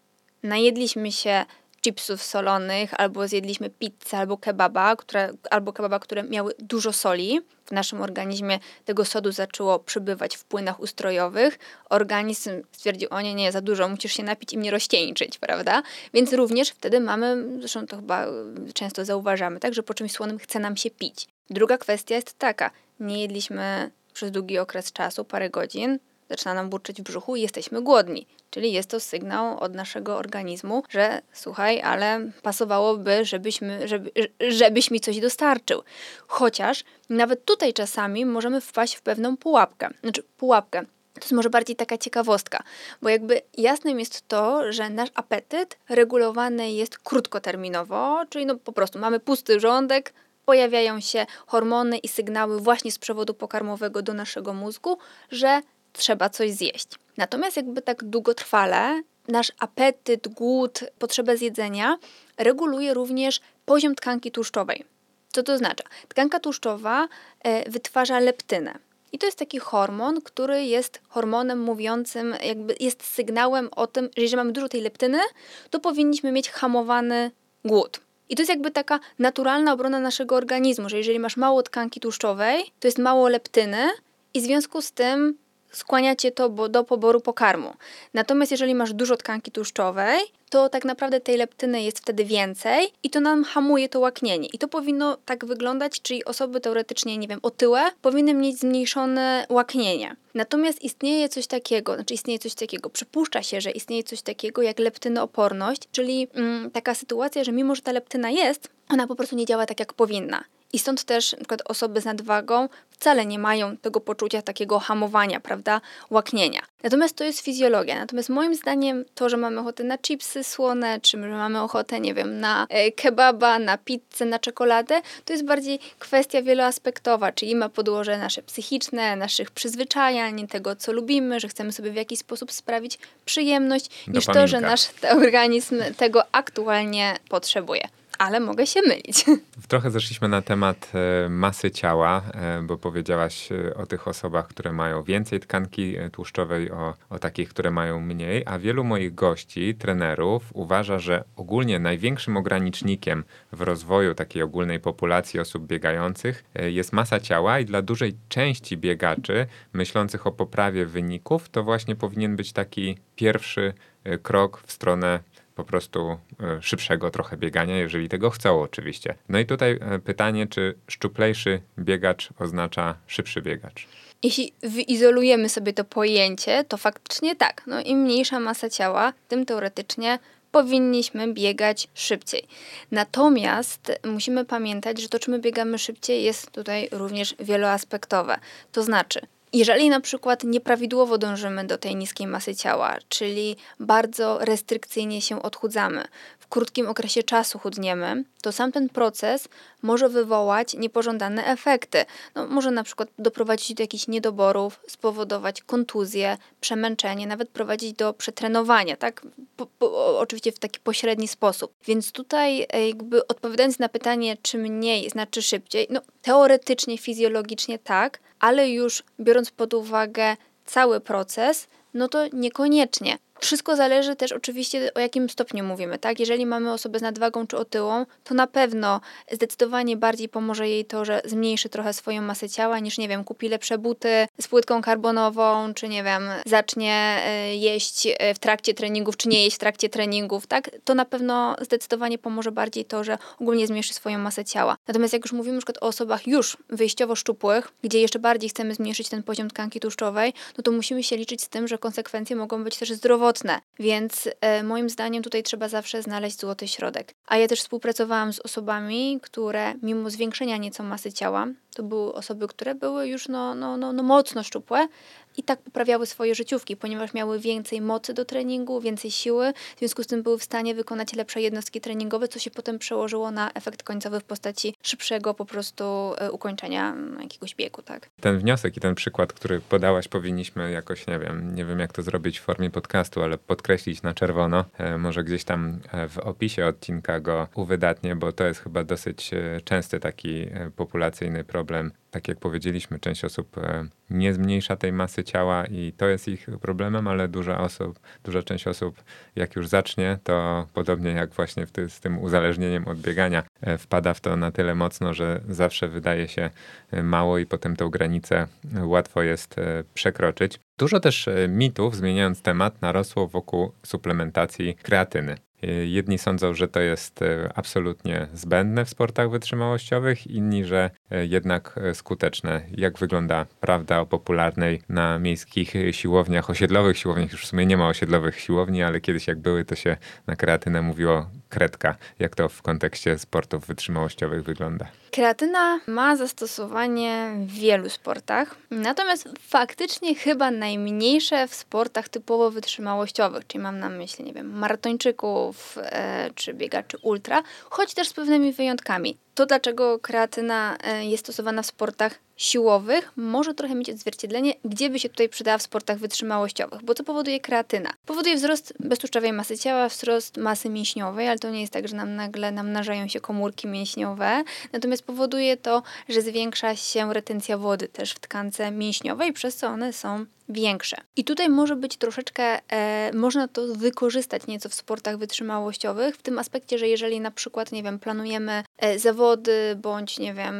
Najedliśmy się chipsów solonych, albo zjedliśmy pizzę, albo kebaba, które, albo kebaba, które miały dużo soli. W naszym organizmie tego sodu zaczęło przybywać w płynach ustrojowych. Organizm stwierdził, o nie, nie, za dużo, musisz się napić i mnie rozcieńczyć, prawda? Więc również wtedy mamy, zresztą to chyba często zauważamy, tak, że po czymś słonym chce nam się pić. Druga kwestia jest taka, nie jedliśmy przez długi okres czasu, parę godzin, zaczyna nam burczyć w brzuchu i jesteśmy głodni. Czyli jest to sygnał od naszego organizmu, że słuchaj, ale pasowałoby, żebyśmy, żeby, żebyś mi coś dostarczył. Chociaż nawet tutaj czasami możemy wpaść w pewną pułapkę. Znaczy pułapkę. To jest może bardziej taka ciekawostka, bo jakby jasnym jest to, że nasz apetyt regulowany jest krótkoterminowo, czyli no po prostu mamy pusty żołądek, pojawiają się hormony i sygnały właśnie z przewodu pokarmowego do naszego mózgu, że trzeba coś zjeść. Natomiast jakby tak długotrwale nasz apetyt, głód, potrzebę zjedzenia reguluje również poziom tkanki tłuszczowej. Co to oznacza? Tkanka tłuszczowa e, wytwarza leptynę. I to jest taki hormon, który jest hormonem mówiącym, jakby jest sygnałem o tym, że jeżeli mamy dużo tej leptyny, to powinniśmy mieć hamowany głód. I to jest jakby taka naturalna obrona naszego organizmu, że jeżeli masz mało tkanki tłuszczowej, to jest mało leptyny i w związku z tym skłania cię to do poboru pokarmu. Natomiast jeżeli masz dużo tkanki tłuszczowej, to tak naprawdę tej leptyny jest wtedy więcej i to nam hamuje to łaknienie. I to powinno tak wyglądać, czyli osoby teoretycznie, nie wiem, otyłe powinny mieć zmniejszone łaknienie. Natomiast istnieje coś takiego, znaczy istnieje coś takiego, przypuszcza się, że istnieje coś takiego jak leptynooporność, czyli mm, taka sytuacja, że mimo, że ta leptyna jest, ona po prostu nie działa tak, jak powinna. I stąd też na przykład osoby z nadwagą wcale nie mają tego poczucia takiego hamowania, prawda, łaknienia. Natomiast to jest fizjologia. Natomiast moim zdaniem to, że mamy ochotę na chipsy słone, czy że mamy ochotę, nie wiem, na e, kebaba, na pizzę, na czekoladę, to jest bardziej kwestia wieloaspektowa, czyli ma podłoże nasze psychiczne, naszych przyzwyczajań, tego, co lubimy, że chcemy sobie w jakiś sposób sprawić przyjemność, niż to, że nasz organizm tego aktualnie potrzebuje ale mogę się mylić. Trochę zeszliśmy na temat e, masy ciała, e, bo powiedziałaś e, o tych osobach, które mają więcej tkanki tłuszczowej, o, o takich, które mają mniej, a wielu moich gości, trenerów, uważa, że ogólnie największym ogranicznikiem w rozwoju takiej ogólnej populacji osób biegających jest masa ciała i dla dużej części biegaczy myślących o poprawie wyników, to właśnie powinien być taki pierwszy krok w stronę po prostu e, szybszego trochę biegania, jeżeli tego chcą oczywiście. No i tutaj e, pytanie, czy szczuplejszy biegacz oznacza szybszy biegacz? Jeśli wyizolujemy sobie to pojęcie, to faktycznie tak. No, Im mniejsza masa ciała, tym teoretycznie powinniśmy biegać szybciej. Natomiast musimy pamiętać, że to, czy my biegamy szybciej, jest tutaj również wieloaspektowe. To znaczy, jeżeli na przykład nieprawidłowo dążymy do tej niskiej masy ciała, czyli bardzo restrykcyjnie się odchudzamy, krótkim okresie czasu chudniemy, to sam ten proces może wywołać niepożądane efekty. No, może na przykład doprowadzić do jakichś niedoborów, spowodować kontuzję, przemęczenie, nawet prowadzić do przetrenowania, tak? Po, po, oczywiście w taki pośredni sposób. Więc tutaj e, jakby odpowiadając na pytanie, czy mniej znaczy szybciej, no teoretycznie, fizjologicznie tak, ale już biorąc pod uwagę cały proces, no to niekoniecznie. Wszystko zależy też oczywiście o jakim stopniu mówimy, tak? Jeżeli mamy osobę z nadwagą czy otyłą, to na pewno zdecydowanie bardziej pomoże jej to, że zmniejszy trochę swoją masę ciała, niż nie wiem, kupi lepsze buty z płytką karbonową, czy nie wiem, zacznie e, jeść e, w trakcie treningów, czy nie jeść w trakcie treningów, tak? To na pewno zdecydowanie pomoże bardziej to, że ogólnie zmniejszy swoją masę ciała. Natomiast jak już mówimy przykład o osobach już wyjściowo szczupłych, gdzie jeszcze bardziej chcemy zmniejszyć ten poziom tkanki tłuszczowej, no to musimy się liczyć z tym, że konsekwencje mogą być też zdrowotne więc e, moim zdaniem tutaj trzeba zawsze znaleźć złoty środek. A ja też współpracowałam z osobami, które mimo zwiększenia nieco masy ciała, to były osoby, które były już no, no, no, no mocno szczupłe, i tak poprawiały swoje życiówki, ponieważ miały więcej mocy do treningu, więcej siły, w związku z tym były w stanie wykonać lepsze jednostki treningowe, co się potem przełożyło na efekt końcowy w postaci szybszego po prostu e, ukończenia mm, jakiegoś biegu, tak. Ten wniosek i ten przykład, który podałaś, powinniśmy jakoś, nie wiem, nie wiem jak to zrobić w formie podcastu, ale podkreślić na czerwono. E, może gdzieś tam e, w opisie odcinka go uwydatnię, bo to jest chyba dosyć częsty taki populacyjny problem tak jak powiedzieliśmy, część osób e, nie zmniejsza tej masy ciała i to jest ich problemem, ale duża osób, duża część osób, jak już zacznie, to podobnie jak właśnie z tym uzależnieniem od biegania, e, wpada w to na tyle mocno, że zawsze wydaje się e, mało i potem tę granicę łatwo jest przekroczyć. Dużo też mitów, zmieniając temat, narosło wokół suplementacji kreatyny. Jedni sądzą, że to jest e, absolutnie zbędne w sportach wytrzymałościowych, inni, że e, jednak skuteczne. Jak wygląda prawda o popularnej na miejskich siłowniach, osiedlowych siłowniach? Już w sumie nie ma osiedlowych siłowni, ale kiedyś jak były, to się na kreatynę mówiło kredka. Jak to w kontekście sportów wytrzymałościowych wygląda? Kreatyna ma zastosowanie w wielu sportach, natomiast faktycznie chyba najmniejsze w sportach typowo wytrzymałościowych, czyli mam na myśli, nie wiem, maratończyków e, czy biegaczy ultra, choć też z pewnymi wyjątkami. To, dlaczego kreatyna e, jest stosowana w sportach siłowych, może trochę mieć odzwierciedlenie, gdzie by się tutaj przydała w sportach wytrzymałościowych. Bo co powoduje kreatyna? Powoduje wzrost beztłuszczowej masy ciała, wzrost masy mięśniowej, ale to nie jest tak, że nam nagle namnażają się komórki mięśniowe. Natomiast powoduje to, że zwiększa się retencja wody też w tkance mięśniowej, przez co one są większe. I tutaj może być troszeczkę, e, można to wykorzystać nieco w sportach wytrzymałościowych, w tym aspekcie, że jeżeli na przykład, nie wiem, planujemy e, zawody, bądź, nie wiem,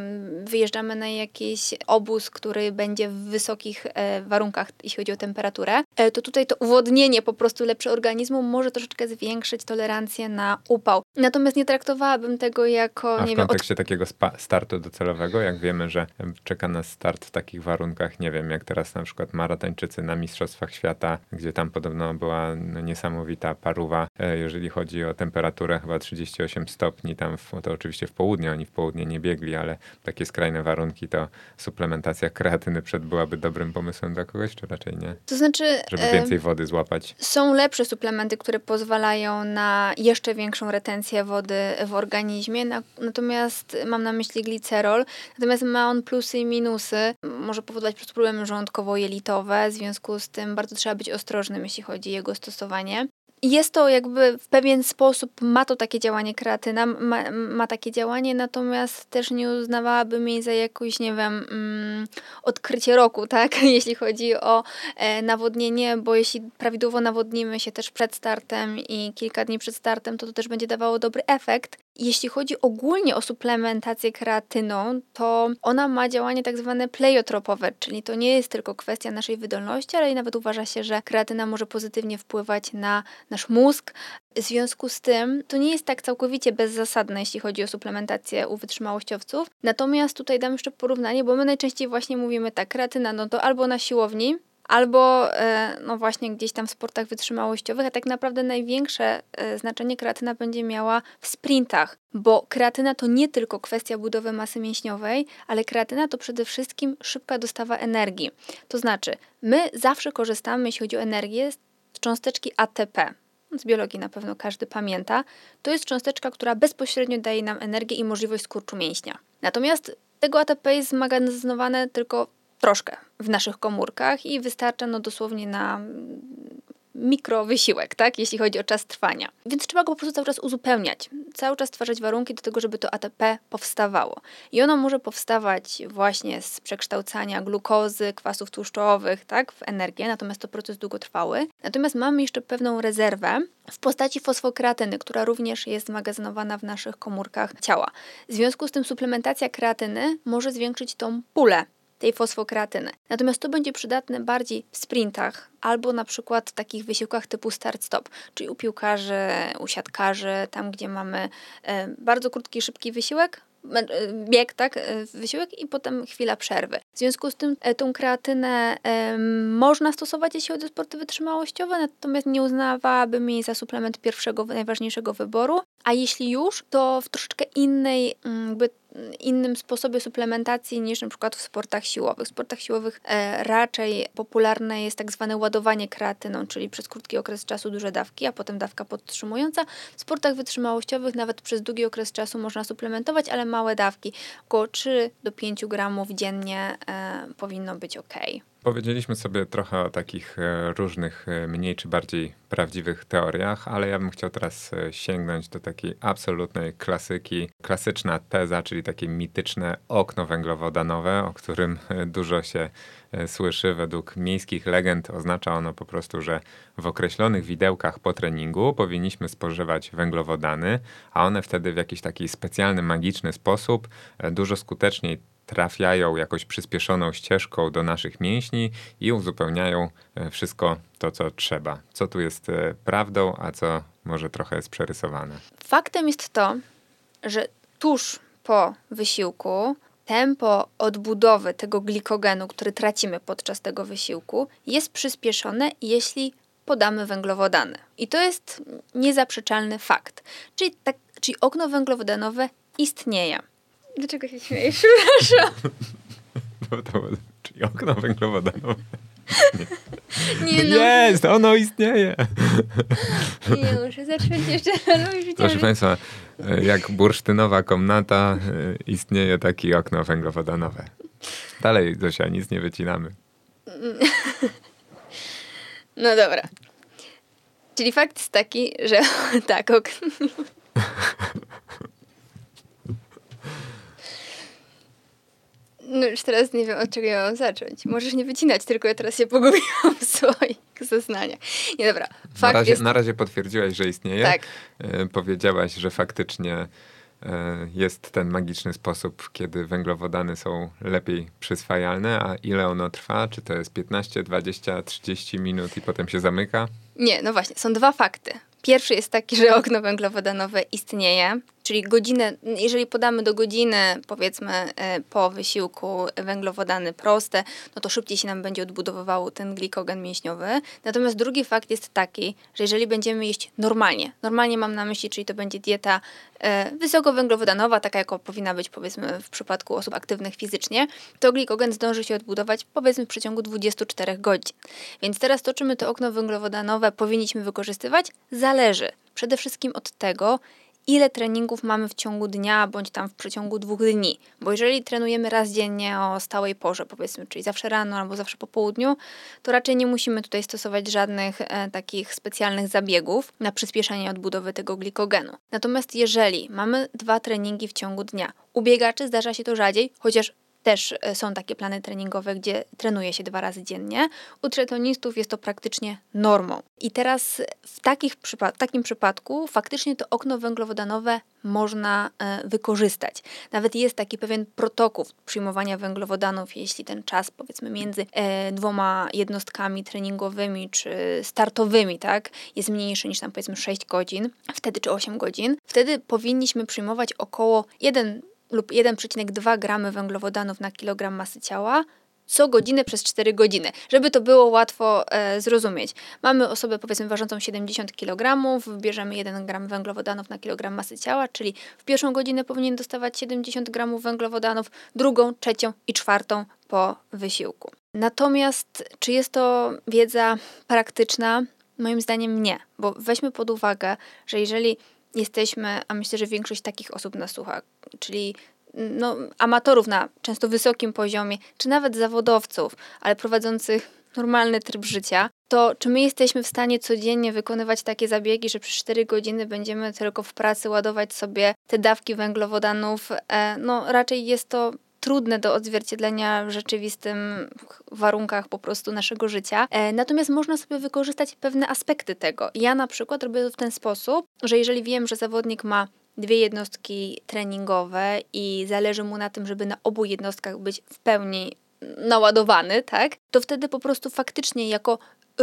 wyjeżdżamy na jakiś obóz, który będzie w wysokich e, warunkach, jeśli chodzi o temperaturę, e, to tutaj to uwodnienie po prostu lepsze organizmu może troszeczkę zwiększyć tolerancję na upał. Natomiast nie traktowałabym tego jako, A nie w wiem, kontekście od... takiego startu docelowego, jak wiemy, że czeka nas start w takich warunkach, nie wiem, jak teraz na przykład maratończycy na Mistrzostwach Świata, gdzie tam podobno była no, niesamowita paruwa, e, jeżeli chodzi o temperaturę, chyba 38 stopni, tam w, to oczywiście w południe, oni w południe nie biegli, ale takie skrajne warunki, to suplementacja kreatyny przed byłaby dobrym pomysłem dla kogoś, czy raczej nie? To znaczy... Żeby więcej wody złapać. Są lepsze suplementy, które pozwalają na jeszcze większą retencję wody w organizmie, na, natomiast mam na myśli glicerol, natomiast ma on plusy i minusy. Może powodować po prostu problemy żołądkowo-jelitowe, w związku z tym bardzo trzeba być ostrożnym, jeśli chodzi o jego stosowanie jest to jakby w pewien sposób, ma to takie działanie kreatyna, ma, ma takie działanie, natomiast też nie uznawałabym jej za jakąś, nie wiem, mm, odkrycie roku, tak, jeśli chodzi o e, nawodnienie, bo jeśli prawidłowo nawodnimy się też przed startem i kilka dni przed startem, to to też będzie dawało dobry efekt. Jeśli chodzi ogólnie o suplementację kreatyną, to ona ma działanie tak zwane pleiotropowe, czyli to nie jest tylko kwestia naszej wydolności, ale i nawet uważa się, że kreatyna może pozytywnie wpływać na nasz mózg. W związku z tym to nie jest tak całkowicie bezzasadne, jeśli chodzi o suplementację u wytrzymałościowców. Natomiast tutaj dam jeszcze porównanie, bo my najczęściej właśnie mówimy tak, kreatyna no to albo na siłowni, albo e, no właśnie gdzieś tam w sportach wytrzymałościowych, a tak naprawdę największe e, znaczenie kreatyna będzie miała w sprintach, bo kreatyna to nie tylko kwestia budowy masy mięśniowej, ale kreatyna to przede wszystkim szybka dostawa energii. To znaczy, my zawsze korzystamy, jeśli chodzi o energię, z cząsteczki ATP. Z biologii na pewno każdy pamięta. To jest cząsteczka, która bezpośrednio daje nam energię i możliwość skurczu mięśnia. Natomiast tego ATP jest zmagazynowane tylko troszkę w naszych komórkach i wystarcza no dosłownie na mikrowysiłek, tak, jeśli chodzi o czas trwania. Więc trzeba go po prostu cały czas uzupełniać, cały czas stwarzać warunki do tego, żeby to ATP powstawało. I ono może powstawać właśnie z przekształcania glukozy, kwasów tłuszczowych, tak, w energię, natomiast to proces długotrwały. Natomiast mamy jeszcze pewną rezerwę w postaci fosfokreatyny, która również jest magazynowana w naszych komórkach ciała. W związku z tym suplementacja kreatyny może zwiększyć tą pulę tej fosfokreatyny. Natomiast to będzie przydatne bardziej w sprintach albo na przykład w takich wysiłkach typu start-stop, czyli u piłkarzy, u siatkarzy, tam gdzie mamy e, bardzo krótki, szybki wysiłek, e, bieg, tak, e, wysiłek i potem chwila przerwy. W związku z tym tą kreatynę można stosować, jeśli chodzi o sporty wytrzymałościowe, natomiast nie uznawałabym jej za suplement pierwszego, najważniejszego wyboru, a jeśli już, to w troszeczkę innej, mm, jakby innym sposobie suplementacji niż na przykład w sportach siłowych. W sportach siłowych e, raczej popularne jest tak zwane ładowanie kreatyną, czyli przez krótki okres czasu duże dawki, a potem dawka podtrzymująca. W sportach wytrzymałościowych nawet przez długi okres czasu można suplementować, ale małe dawki, około 3 do 5 gramów dziennie e, powinno być ok. Powiedzieliśmy sobie trochę o takich e, różnych, e, mniej czy bardziej prawdziwych teoriach, ale ja bym chciał teraz e, sięgnąć do takiej absolutnej klasyki. Klasyczna teza, czyli takie mityczne okno węglowodanowe, o którym dużo się słyszy. Według miejskich legend oznacza ono po prostu, że w określonych widełkach po treningu powinniśmy spożywać węglowodany, a one wtedy w jakiś taki specjalny, magiczny sposób dużo skuteczniej trafiają jakoś przyspieszoną ścieżką do naszych mięśni i uzupełniają e, wszystko to, co trzeba. Co tu jest e, prawdą, a co może trochę jest przerysowane. Faktem jest to, że tuż po wysiłku tempo odbudowy tego glikogenu, który tracimy podczas tego wysiłku, jest przyspieszone, jeśli podamy węglowodany. I to jest niezaprzeczalny fakt. Czyli, tak, czyli okno węglowodanowe istnieje. Dlaczego się śmiejesz? Przepraszam. No to, czyli okno węglowodanowe. Nie no. Jest, ono istnieje. Nie, muszę zacząć jeszcze raz. Proszę Państwa, jak bursztynowa komnata e, istnieje takie okno węglowodanowe. Dalej, Zosia, nic nie wycinamy. No dobra. Czyli fakt jest taki, że tak, okno. No już teraz nie wiem, od czego ja mam zacząć. Możesz nie wycinać, tylko ja teraz się pogubiłam w swoich zeznaniach. Nie, dobra. Fakt na, razie, jest... na razie potwierdziłaś, że istnieje. Tak. E, powiedziałaś, że faktycznie e, jest ten magiczny sposób, kiedy węglowodany są lepiej przyswajalne, a ile ono trwa? Czy to jest 15, 20, 30 minut i potem się zamyka? Nie, no właśnie, są dwa fakty. Pierwszy jest taki, że okno węglowodanowe istnieje, czyli godzinę, jeżeli podamy do godziny, powiedzmy e, po wysiłku węglowodany proste, no to szybciej się nam będzie odbudowywał ten glikogen mięśniowy. Natomiast drugi fakt jest taki, że jeżeli będziemy jeść normalnie, normalnie mam na myśli, czyli to będzie dieta e, wysokowęglowodanowa, taka jaka powinna być powiedzmy w przypadku osób aktywnych fizycznie, to glikogen zdąży się odbudować powiedzmy w przeciągu 24 godzin. Więc teraz to, czy my to okno węglowodanowe powinniśmy wykorzystywać, zależy przede wszystkim od tego, ile treningów mamy w ciągu dnia, bądź tam w przeciągu dwóch dni. Bo jeżeli trenujemy raz dziennie o stałej porze, powiedzmy, czyli zawsze rano albo zawsze po południu, to raczej nie musimy tutaj stosować żadnych e, takich specjalnych zabiegów na przyspieszenie odbudowy tego glikogenu. Natomiast jeżeli mamy dwa treningi w ciągu dnia, u biegaczy zdarza się to rzadziej, chociaż też e, są takie plany treningowe, gdzie trenuje się dwa razy dziennie. U triatlonistów jest to praktycznie normą. I teraz w, takich przypa- takim przypadku faktycznie to okno węglowodanowe można e, wykorzystać. Nawet jest taki pewien protokół przyjmowania węglowodanów, jeśli ten czas powiedzmy między e, dwoma jednostkami treningowymi czy startowymi, tak, jest mniejszy niż tam powiedzmy 6 godzin, wtedy czy 8 godzin, wtedy powinniśmy przyjmować około 1 lub 1,2 gramy węglowodanów na kilogram masy ciała co godzinę przez 4 godziny, żeby to było łatwo e, zrozumieć. Mamy osobę powiedzmy ważącą 70 kg, bierzemy 1 gram węglowodanów na kilogram masy ciała, czyli w pierwszą godzinę powinien dostawać 70 gramów węglowodanów, drugą, trzecią i czwartą po wysiłku. Natomiast czy jest to wiedza praktyczna? Moim zdaniem nie, bo weźmy pod uwagę, że jeżeli jesteśmy, a myślę, że większość takich osób nas słucha, czyli no, amatorów na często wysokim poziomie, czy nawet zawodowców, ale prowadzących normalny tryb życia, to czy my jesteśmy w stanie codziennie wykonywać takie zabiegi, że przez 4 godziny będziemy tylko w pracy ładować sobie te dawki węglowodanów? E, no raczej jest to trudne do odzwierciedlenia w rzeczywistym warunkach po prostu naszego życia. E, natomiast można sobie wykorzystać pewne aspekty tego. Ja na przykład robię to w ten sposób, że jeżeli wiem, że zawodnik ma dwie jednostki treningowe i zależy mu na tym, żeby na obu jednostkach być w pełni naładowany, tak? To wtedy po prostu faktycznie jako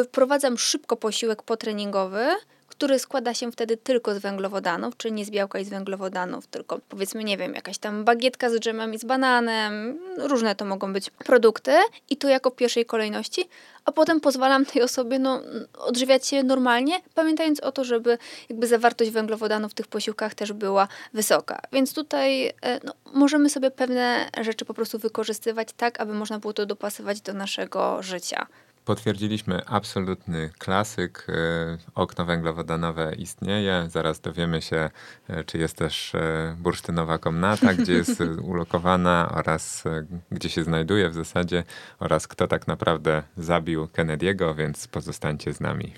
wprowadzam szybko posiłek potreningowy, który składa się wtedy tylko z węglowodanów, czyli nie z białka i z węglowodanów, tylko powiedzmy, nie wiem, jakaś tam bagietka z dżemem i z bananem, różne to mogą być produkty i to jako w pierwszej kolejności, a potem pozwalam tej osobie no, odżywiać się normalnie, pamiętając o to, żeby jakby zawartość węglowodanów w tych posiłkach też była wysoka. Więc tutaj e, no, możemy sobie pewne rzeczy po prostu wykorzystywać tak, aby można było to dopasować do naszego życia potwierdziliśmy absolutny klasyk. E, okno węglowodanowe istnieje. Zaraz dowiemy się, e, czy jest też e, bursztynowa komnata, gdzie jest ulokowana oraz gdzie się znajduje w zasadzie oraz kto tak naprawdę zabił Kennedy'ego, więc pozostańcie z nami.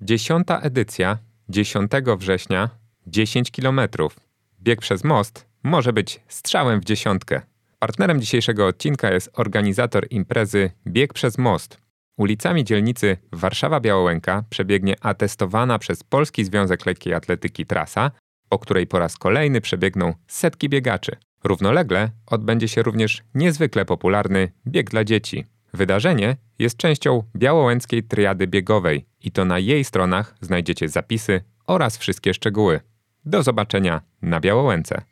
Dziesiąta edycja 10 września 10 kilometrów. Bieg przez most może być strzałem w dziesiątkę. Partnerem dzisiejszego odcinka jest organizator imprezy Bieg przez Most. Ulicami dzielnicy Warszawa-Białołęka przebiegnie atestowana przez Polski Związek Lekkiej Atletyki trasa, po której po raz kolejny przebiegną setki biegaczy. Równolegle odbędzie się również niezwykle popularny bieg dla dzieci. Wydarzenie jest częścią białołęckiej triady biegowej i to na jej stronach znajdziecie zapisy oraz wszystkie szczegóły. Do zobaczenia na Białołęce.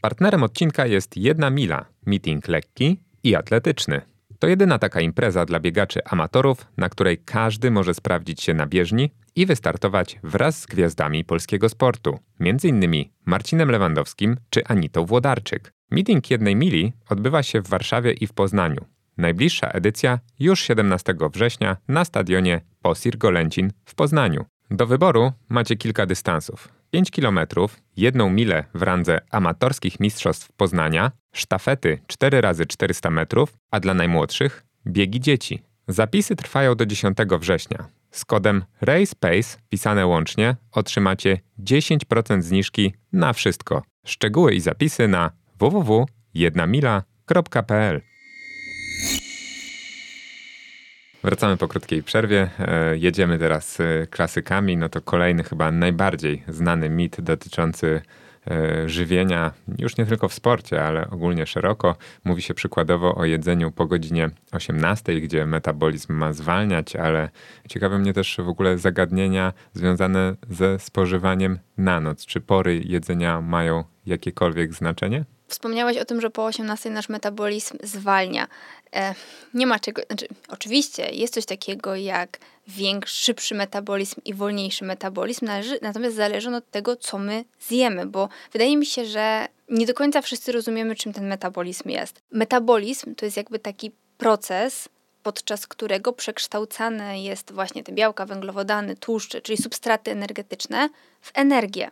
Partnerem odcinka jest jedna mila, meeting lekki i atletyczny. To jedyna taka impreza dla biegaczy amatorów, na której każdy może sprawdzić się na bieżni i wystartować wraz z gwiazdami polskiego sportu, m.in. Marcinem Lewandowskim czy Anitą Włodarczyk. Meeting jednej mili odbywa się w Warszawie i w Poznaniu. Najbliższa edycja już 17 września na stadionie Posir Golęcin w Poznaniu. Do wyboru macie kilka dystansów. 5 km, jedną milę w randze amatorskich mistrzostw Poznania, sztafety 4 razy 400 metrów, a dla najmłodszych biegi dzieci. Zapisy trwają do 10 września. Z kodem RACEPACE pisane łącznie otrzymacie 10% zniżki na wszystko. Szczegóły i zapisy na www.jednamila.pl Wracamy po krótkiej przerwie. E, jedziemy teraz e, klasykami. No to kolejny, chyba najbardziej znany mit dotyczący e, żywienia, już nie tylko w sporcie, ale ogólnie szeroko. Mówi się przykładowo o jedzeniu po godzinie 18, gdzie metabolizm ma zwalniać, ale ciekawe mnie też w ogóle zagadnienia związane ze spożywaniem na noc. Czy pory jedzenia mają jakiekolwiek znaczenie? Wspomniałaś o tym, że po 18 nasz metabolizm zwalnia. E, nie ma czego, znaczy, oczywiście jest coś takiego jak większy, szybszy metabolizm i wolniejszy metabolizm, należy, natomiast zależy od tego, co my zjemy, bo wydaje mi się, że nie do końca wszyscy rozumiemy, czym ten metabolizm jest. Metabolizm to jest jakby taki proces, podczas którego przekształcane jest właśnie te białka, węglowodany, tłuszcze, czyli substraty energetyczne, w energię.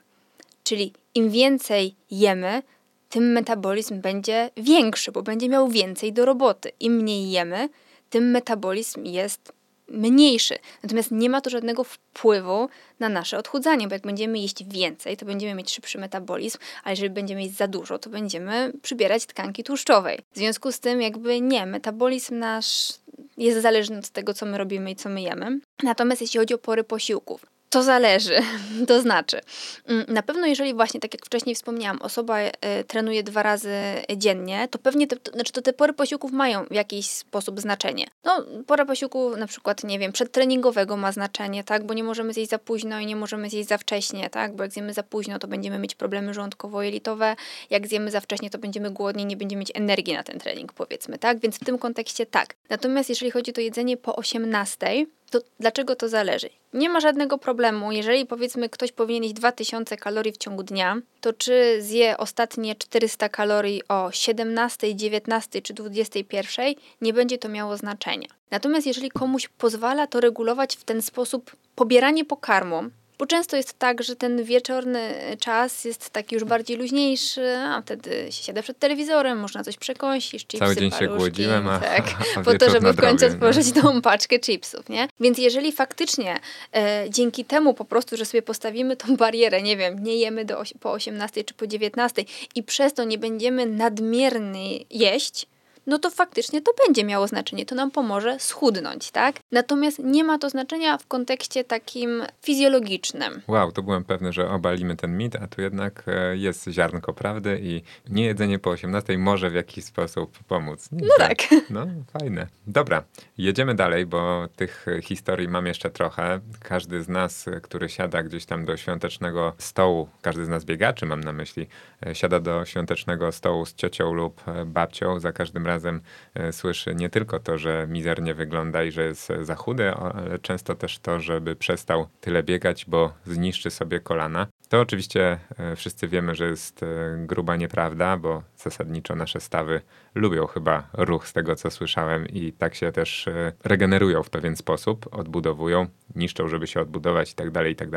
Czyli im więcej jemy, tym metabolizm będzie większy, bo będzie miał więcej do roboty. Im mniej jemy, tym metabolizm jest mniejszy. Natomiast nie ma to żadnego wpływu na nasze odchudzanie, bo jak będziemy jeść więcej, to będziemy mieć szybszy metabolizm, a jeżeli będziemy jeść za dużo, to będziemy przybierać tkanki tłuszczowej. W związku z tym jakby nie, metabolizm nasz jest zależny od tego, co my robimy i co my jemy. Natomiast jeśli chodzi o pory posiłków, to zależy. To znaczy, mm, na pewno jeżeli właśnie, tak jak wcześniej wspomniałam, osoba e, trenuje dwa razy dziennie, to pewnie te, to, znaczy to te pory posiłków mają w jakiś sposób znaczenie. No, pora posiłku na przykład, nie wiem, przedtreningowego ma znaczenie, tak, bo nie możemy zjeść za późno i nie możemy zjeść za wcześnie, tak, bo jak zjemy za późno, to będziemy mieć problemy żołądkowo-jelitowe, jak zjemy za wcześnie, to będziemy głodni, nie będziemy mieć energii na ten trening, powiedzmy, tak, więc w tym kontekście tak. Natomiast jeżeli chodzi o jedzenie po 18, to dlaczego to zależy? Nie ma żadnego problemu, jeżeli powiedzmy ktoś powinien jeść 2000 kalorii w ciągu dnia, to czy zje ostatnie 400 kalorii o 17, 19 czy 21, nie będzie to miało znaczenia. Natomiast jeżeli komuś pozwala to regulować w ten sposób pobieranie pokarmu, bo często jest tak, że ten wieczorny czas jest taki już bardziej luźniejszy, a wtedy się siada przed telewizorem, można coś przekąsić, chipsy, Cały dzień się głodziłem, a, tak, a po to, żeby w końcu otworzyć tą paczkę chipsów, nie? Więc jeżeli faktycznie e, dzięki temu po prostu, że sobie postawimy tą barierę, nie wiem, nie jemy do, po 18 czy po 19 i przez to nie będziemy nadmiernie jeść, no to faktycznie to będzie miało znaczenie, to nam pomoże schudnąć, tak? Natomiast nie ma to znaczenia w kontekście takim fizjologicznym. Wow, to byłem pewny, że obalimy ten mit, a tu jednak e, jest ziarnko prawdy i niejedzenie po 18 może w jakiś sposób pomóc. Nie, no tak. No, fajne. Dobra, jedziemy dalej, bo tych historii mam jeszcze trochę. Każdy z nas, który siada gdzieś tam do świątecznego stołu, każdy z nas biegaczy mam na myśli, e, siada do świątecznego stołu z ciocią lub e, babcią, za każdym razem razem e, słyszy nie tylko to, że mizernie wygląda i że jest za chudy, ale często też to, żeby przestał tyle biegać, bo zniszczy sobie kolana. To oczywiście e, wszyscy wiemy, że jest e, gruba nieprawda, bo zasadniczo nasze stawy lubią chyba ruch z tego, co słyszałem i tak się też regenerują w pewien sposób, odbudowują, niszczą, żeby się odbudować i tak dalej, i tak.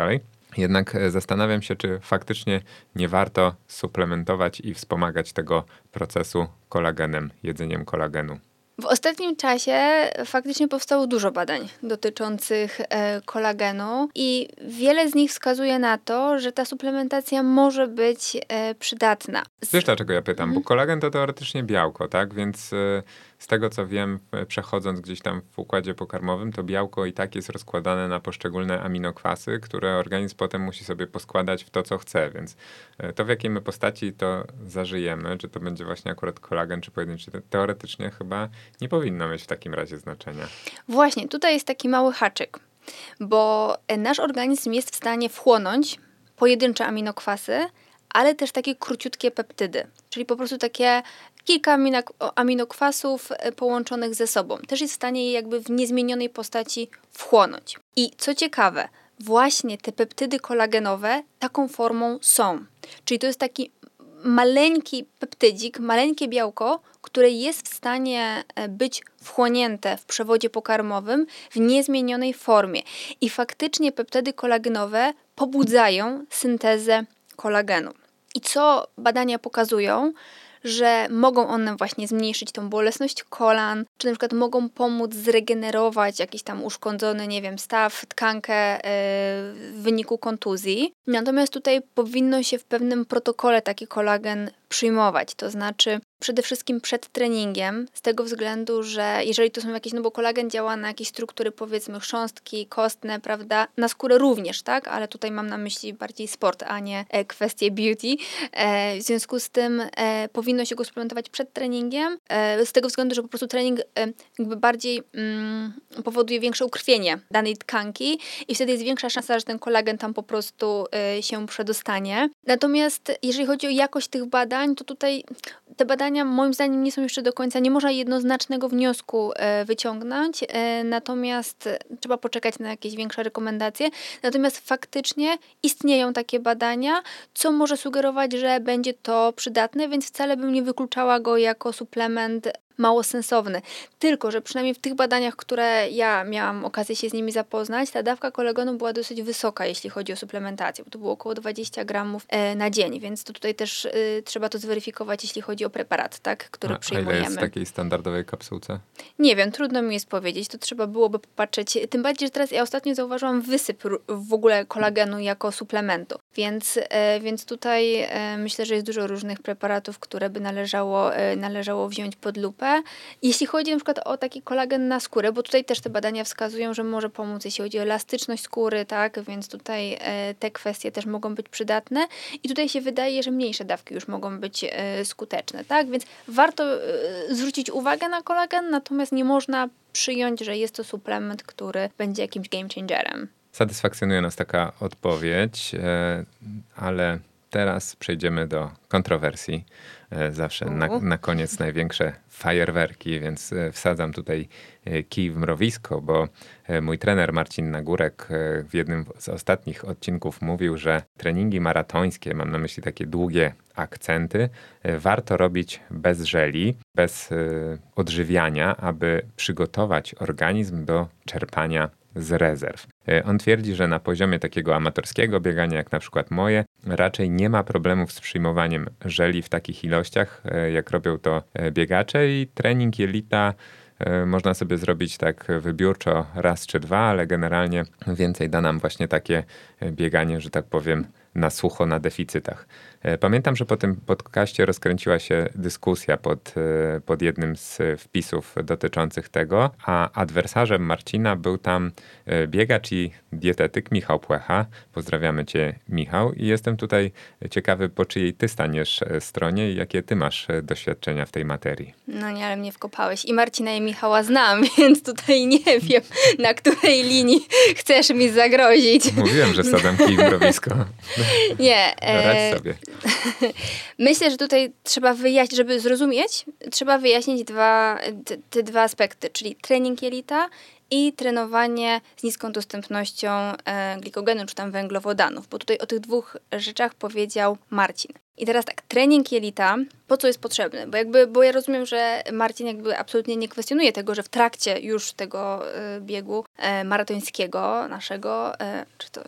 Jednak e, zastanawiam się, czy faktycznie nie warto suplementować i wspomagać tego procesu kolagenem, jedzeniem kolagenu. W ostatnim czasie faktycznie powstało dużo badań dotyczących e, kolagenu i wiele z nich wskazuje na to, że ta suplementacja może być e, przydatna. Wiesz dlaczego ja pytam? Mhm. Bo kolagen to teoretycznie białko, tak? Więc e, z tego co wiem, przechodząc gdzieś tam w układzie pokarmowym, to białko i tak jest rozkładane na poszczególne aminokwasy, które organizm potem musi sobie poskładać w to, co chce. Więc e, to, w jakiej my postaci to zażyjemy, czy to będzie właśnie akurat kolagen, czy pojedynczy, teoretycznie chyba nie powinno mieć w takim razie znaczenia. Właśnie, tutaj jest taki mały haczyk, bo nasz organizm jest w stanie wchłonąć pojedyncze aminokwasy, ale też takie króciutkie peptydy, czyli po prostu takie kilka aminokwasów e, połączonych ze sobą. Też jest w stanie je jakby w niezmienionej postaci wchłonąć. I co ciekawe, właśnie te peptydy kolagenowe taką formą są. Czyli to jest taki maleńki peptydzik, maleńkie białko, które jest w stanie e, być wchłonięte w przewodzie pokarmowym w niezmienionej formie. I faktycznie peptydy kolagenowe pobudzają syntezę kolagenu. I co badania pokazują? Że mogą one właśnie zmniejszyć tą bolesność kolan, czy na przykład mogą pomóc zregenerować jakiś tam uszkodzony, nie wiem, staw, tkankę yy, w wyniku kontuzji. Natomiast tutaj powinno się w pewnym protokole taki kolagen przyjmować. To znaczy, przede wszystkim przed treningiem, z tego względu, że jeżeli to są jakieś, no bo kolagen działa na jakieś struktury, powiedzmy, chrząstki, kostne, prawda, na skórę również, tak, ale tutaj mam na myśli bardziej sport, a nie e, kwestie beauty. E, w związku z tym e, powinno się go suplementować przed treningiem, z tego względu, że po prostu trening jakby bardziej mm, powoduje większe ukrwienie danej tkanki i wtedy jest większa szansa, że ten kolagen tam po prostu się przedostanie. Natomiast jeżeli chodzi o jakość tych badań, to tutaj te badania moim zdaniem nie są jeszcze do końca, nie można jednoznacznego wniosku e, wyciągnąć, e, natomiast trzeba poczekać na jakieś większe rekomendacje. Natomiast faktycznie istnieją takie badania, co może sugerować, że będzie to przydatne, więc wcale bym nie wykluczała go jako suplement mało sensowny. Tylko, że przynajmniej w tych badaniach, które ja miałam okazję się z nimi zapoznać, ta dawka kolegonu była dosyć wysoka, jeśli chodzi o suplementację, bo to było około 20 gramów e, na dzień, więc to tutaj też y, trzeba to zweryfikować, jeśli chodzi o preparat, tak, który przyjmujemy. A ile jest w takiej standardowej kapsułce? Nie wiem, trudno mi jest powiedzieć, to trzeba byłoby popatrzeć, tym bardziej, że teraz ja ostatnio zauważyłam wysyp w ogóle kolagenu jako suplementu, więc, e, więc tutaj e, myślę, że jest dużo różnych preparatów, które by należało, należało wziąć pod lupę, jeśli chodzi na przykład o taki kolagen na skórę, bo tutaj też te badania wskazują, że może pomóc, jeśli chodzi o elastyczność skóry, tak, więc tutaj e, te kwestie też mogą być przydatne i tutaj się wydaje, że mniejsze dawki już mogą być e, skuteczne, tak, więc warto e, zwrócić uwagę na kolagen, natomiast nie można przyjąć, że jest to suplement, który będzie jakimś game changerem. Satysfakcjonuje nas taka odpowiedź, ale teraz przejdziemy do kontrowersji. E, zawsze na, na koniec największe fajerwerki, więc e, wsadzam tutaj e, kij w mrowisko, bo mój trener Marcin Nagórek w jednym z ostatnich odcinków mówił, że treningi maratońskie, mam na myśli takie długie akcenty, warto robić bez żeli, bez odżywiania, aby przygotować organizm do czerpania z rezerw. E, on twierdzi, że na poziomie takiego amatorskiego biegania, jak na przykład moje, raczej nie ma problemów z przyjmowaniem żeli w takich ilościach, e, jak robią to e, biegacze i trening jelita można sobie zrobić tak wybiórczo raz czy dwa, ale generalnie więcej da nam właśnie takie bieganie, że tak powiem, na sucho na deficytach. E, pamiętam, że po tym podcaście rozkręciła się dyskusja pod, e, pod jednym z wpisów dotyczących tego, a adwersarzem Marcina był tam e, biegacz i dietetyk Michał Płecha. Pozdrawiamy cię, Michał, i jestem tutaj ciekawy, po czyjej ty staniesz stronie i jakie ty masz doświadczenia w tej materii. No nie, ale mnie wkopałeś. I Marcina i Michała znam, więc tutaj nie wiem, na której linii chcesz mi zagrozić. Mówiłem, że wsadzam kij w mrowisko. Nie. Radź sobie. Myślę, że tutaj trzeba wyjaśnić, żeby zrozumieć, trzeba wyjaśnić dwa, te, te dwa aspekty, czyli trening jelita i trenowanie z niską dostępnością e, glikogenu czy tam węglowodanów, bo tutaj o tych dwóch rzeczach powiedział Marcin. I teraz tak, trening jelita, po co jest potrzebny? Bo jakby, bo ja rozumiem, że Marcin jakby absolutnie nie kwestionuje tego, że w trakcie już tego e, biegu e, maratońskiego naszego, czy to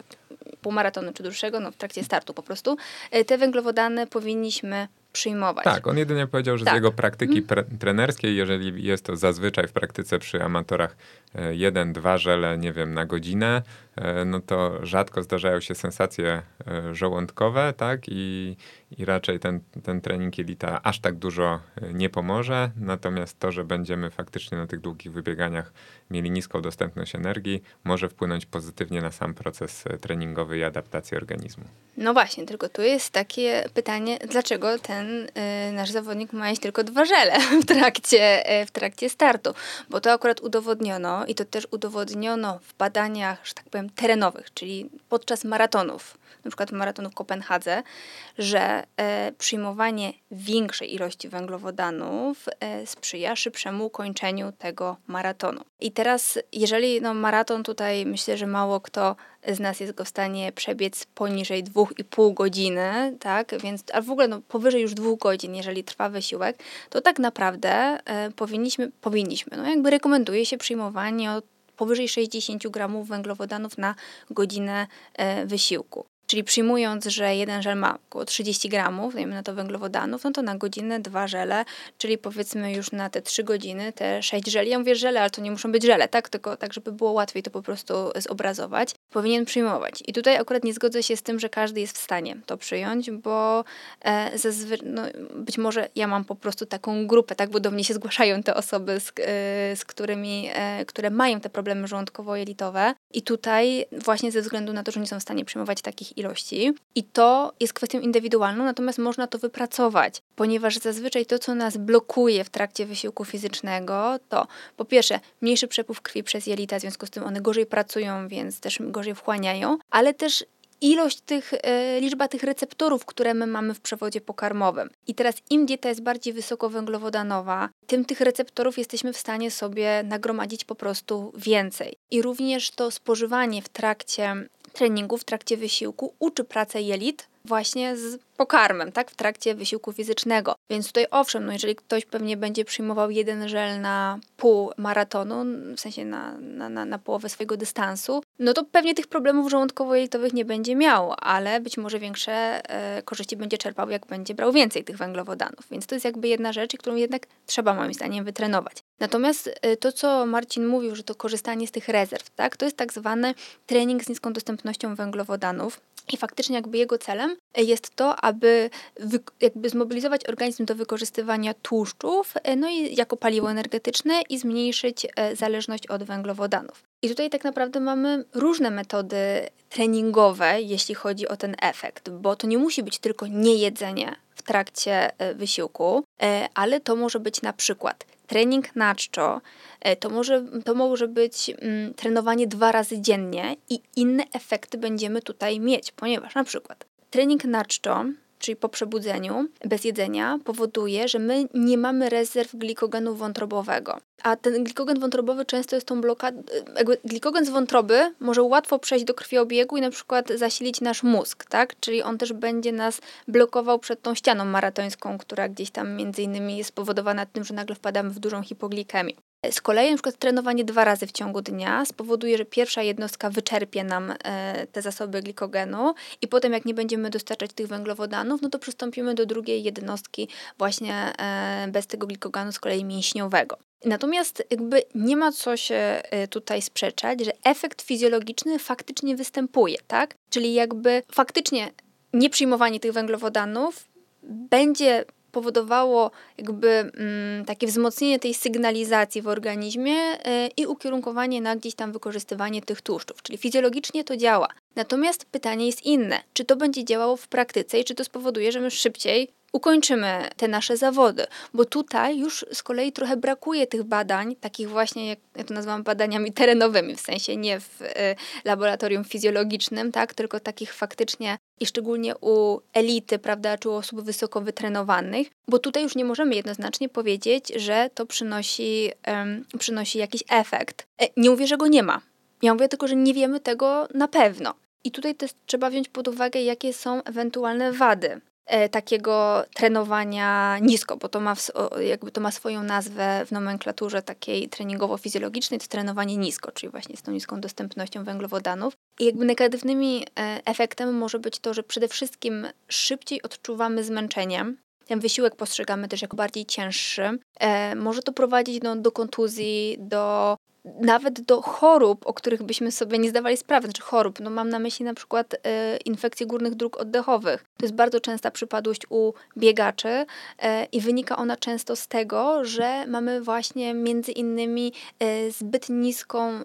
półmaratonu czy dłuższego, no w trakcie startu po prostu, e, te węglowodany powinniśmy przyjmować. Tak, on jedynie powiedział, że tak. z jego praktyki mm. trenerskiej, jeżeli jest to zazwyczaj w praktyce przy amatorach e, jeden, dwa żele, nie wiem, na godzinę, e, no to rzadko zdarzają się sensacje żołądkowe, tak, i, i raczej ten, ten trening jelita aż tak dużo nie pomoże, natomiast to, że będziemy faktycznie na tych długich wybieganiach mieli niską dostępność energii, może wpłynąć pozytywnie na sam proces treningowy i adaptacji organizmu. No właśnie, tylko tu jest takie pytanie, dlaczego ten powinien y, nasz zawodnik ma jeść tylko dwa żele w trakcie, y, w trakcie startu, bo to akurat udowodniono i to też udowodniono w badaniach, że tak powiem, terenowych, czyli podczas maratonów na przykład maratonu w Kopenhadze, że e, przyjmowanie większej ilości węglowodanów sprzyja szybszemu ukończeniu tego maratonu. I teraz, jeżeli no, maraton tutaj myślę, że mało kto z nas jest go w stanie przebiec poniżej 2,5 godziny, tak? Więc, a w ogóle no, powyżej już 2 godzin, jeżeli trwa wysiłek, to tak naprawdę e, powinniśmy, powinniśmy, no jakby rekomenduje się przyjmowanie od powyżej 60 gramów węglowodanów na godzinę e, wysiłku. Czyli przyjmując, że jeden żel ma około 30 gramów, dajmy na to węglowodanów, no to na godzinę dwa żele, czyli powiedzmy już na te 3 godziny te 6 żeli. Ja mówię żele, ale to nie muszą być żele, tak? Tylko tak, żeby było łatwiej to po prostu zobrazować. Powinien przyjmować. I tutaj akurat nie zgodzę się z tym, że każdy jest w stanie to przyjąć, bo e, zazwy- no, być może ja mam po prostu taką grupę, tak? Bo do mnie się zgłaszają te osoby, z, e, z którymi, e, które mają te problemy żołądkowo-jelitowe. I tutaj właśnie ze względu na to, że nie są w stanie przyjmować takich ilości. I to jest kwestią indywidualną, natomiast można to wypracować, ponieważ zazwyczaj to, co nas blokuje w trakcie wysiłku fizycznego, to po pierwsze mniejszy przepływ krwi przez jelita, w związku z tym one gorzej pracują, więc też gorzej wchłaniają, ale też ilość tych, e, liczba tych receptorów, które my mamy w przewodzie pokarmowym. I teraz im dieta jest bardziej wysokowęglowodanowa, tym tych receptorów jesteśmy w stanie sobie nagromadzić po prostu więcej. I również to spożywanie w trakcie treningu, w trakcie wysiłku uczy pracę jelit właśnie z pokarmem, tak, w trakcie wysiłku fizycznego. Więc tutaj owszem, no jeżeli ktoś pewnie będzie przyjmował jeden żel na pół maratonu, w sensie na, na, na, na połowę swojego dystansu, no to pewnie tych problemów żołądkowo-jelitowych nie będzie miał, ale być może większe e, korzyści będzie czerpał, jak będzie brał więcej tych węglowodanów. Więc to jest jakby jedna rzecz, którą jednak trzeba moim zdaniem wytrenować. Natomiast e, to, co Marcin mówił, że to korzystanie z tych rezerw, tak, to jest tak zwany trening z niską dostępnością węglowodanów. I faktycznie jakby jego celem jest to, aby jakby zmobilizować organizm do wykorzystywania tłuszczów, e, no i jako paliwo energetyczne i zmniejszyć e, zależność od węglowodanów. I tutaj tak naprawdę mamy różne metody treningowe, jeśli chodzi o ten efekt, bo to nie musi być tylko niejedzenie w trakcie e, wysiłku, ale to może być na przykład trening na czczo, e, to może, to może być mm, trenowanie dwa razy dziennie i inne efekty będziemy tutaj mieć, ponieważ na przykład trening na czczo czyli po przebudzeniu, bez jedzenia, powoduje, że my nie mamy rezerw glikogenu wątrobowego. A ten glikogen wątrobowy często jest tą blokadą, glikogen z wątroby może łatwo przejść do krwiobiegu i na przykład zasilić nasz mózg, tak? Czyli on też będzie nas blokował przed tą ścianą maratońską, która gdzieś tam między innymi jest spowodowana tym, że nagle wpadamy w dużą hipoglikemię. Z kolei na przykład trenowanie dwa razy w ciągu dnia spowoduje, że pierwsza jednostka wyczerpie nam e, te zasoby glikogenu i potem jak nie będziemy dostarczać tych węglowodanów, no to przystąpimy do drugiej jednostki właśnie e, bez tego glikogenu z kolei mięśniowego. Natomiast jakby nie ma co się e, tutaj sprzeczać, że efekt fizjologiczny faktycznie występuje, tak? Czyli jakby faktycznie nieprzyjmowanie tych węglowodanów będzie powodowało jakby mm, takie wzmocnienie tej sygnalizacji w organizmie y, i ukierunkowanie na gdzieś tam wykorzystywanie tych tłuszczów. Czyli fizjologicznie to działa. Natomiast pytanie jest inne, czy to będzie działało w praktyce i czy to spowoduje, że my szybciej ukończymy te nasze zawody, bo tutaj już z kolei trochę brakuje tych badań, takich właśnie, jak ja to nazywam badaniami terenowymi, w sensie nie w y, laboratorium fizjologicznym, tak, tylko takich faktycznie i szczególnie u elity, prawda, czy u osób wysoko wytrenowanych, bo tutaj już nie możemy jednoznacznie powiedzieć, że to przynosi, przynosi jakiś efekt. E, nie mówię, że go nie ma. Ja mówię tylko, że nie wiemy tego na pewno. I tutaj też trzeba wziąć pod uwagę, jakie są ewentualne wady takiego trenowania nisko, bo to ma, jakby to ma swoją nazwę w nomenklaturze takiej treningowo-fizjologicznej, to trenowanie nisko, czyli właśnie z tą niską dostępnością węglowodanów. I jakby negatywnym e, efektem może być to, że przede wszystkim szybciej odczuwamy zmęczenie, ten wysiłek postrzegamy też jako bardziej cięższy. E, może to prowadzić no, do kontuzji, do nawet do chorób, o których byśmy sobie nie zdawali sprawy, znaczy chorób, no mam na myśli na przykład e, infekcje górnych dróg oddechowych. To jest bardzo częsta przypadłość u biegaczy e, i wynika ona często z tego, że mamy właśnie między innymi e, zbyt niską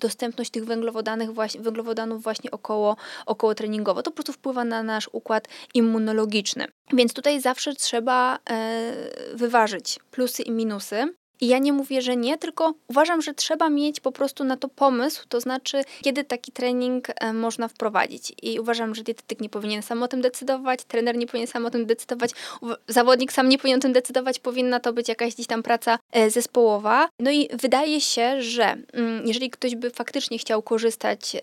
dostępność tych węglowodanów właśnie, węglowodanów właśnie około, około treningowo. To po prostu wpływa na nasz układ immunologiczny. Więc tutaj zawsze trzeba wyważyć plusy i minusy. I ja nie mówię, że nie, tylko uważam, że trzeba mieć po prostu na to pomysł, to znaczy, kiedy taki trening e, można wprowadzić. I uważam, że dietetyk nie powinien sam o tym decydować, trener nie powinien sam o tym decydować, zawodnik sam nie powinien o tym decydować, powinna to być jakaś gdzieś tam praca e, zespołowa. No i wydaje się, że mm, jeżeli ktoś by faktycznie chciał korzystać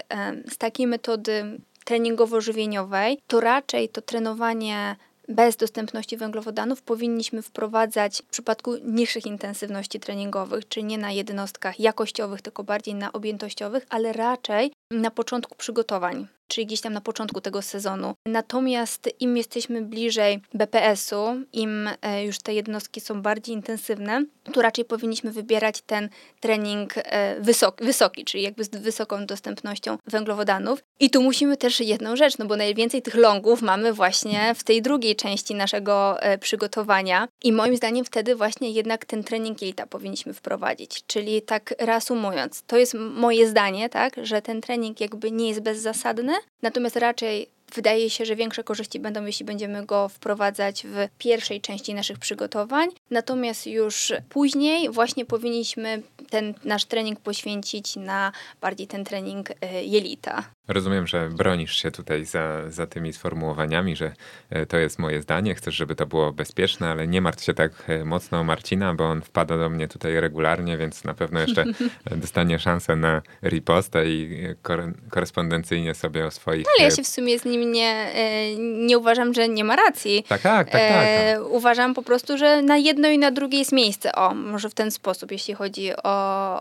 z takiej metody treningowo-żywieniowej, to raczej to trenowanie bez dostępności węglowodanów powinniśmy wprowadzać w przypadku niższych intensywności treningowych, czyli nie na jednostkach jakościowych, tylko bardziej na objętościowych, ale raczej na początku przygotowań czyli gdzieś tam na początku tego sezonu. Natomiast im jesteśmy bliżej BPS-u, im e, już te jednostki są bardziej intensywne, to raczej powinniśmy wybierać ten trening e, wysoki, wysoki czyli jakby z wysoką dostępnością węglowodanów. I tu musimy też jedną rzecz, no bo najwięcej tych longów mamy właśnie w tej drugiej części naszego e, przygotowania. I moim zdaniem wtedy właśnie jednak ten trening jelita powinniśmy wprowadzić. Czyli tak reasumując, to jest moje zdanie, tak, że ten trening jakby nie jest bezzasadny, natomiast raczej wydaje się, że większe korzyści będą, jeśli będziemy go wprowadzać w pierwszej części naszych przygotowań. Natomiast już później właśnie powinniśmy ten nasz trening poświęcić na bardziej ten trening e, jelita. Rozumiem, że bronisz się tutaj za, za tymi sformułowaniami, że e, to jest moje zdanie, chcesz, żeby to było bezpieczne, ale nie martw się tak e, mocno o Marcina, bo on wpada do mnie tutaj regularnie, więc na pewno jeszcze dostanie szansę na ripostę i korespondencyjnie sobie o swoich... No, ale ja się w sumie z nim nie, nie uważam, że nie ma racji. Tak, tak, tak. tak. E, uważam po prostu, że na jedno i na drugie jest miejsce. O, może w ten sposób, jeśli chodzi o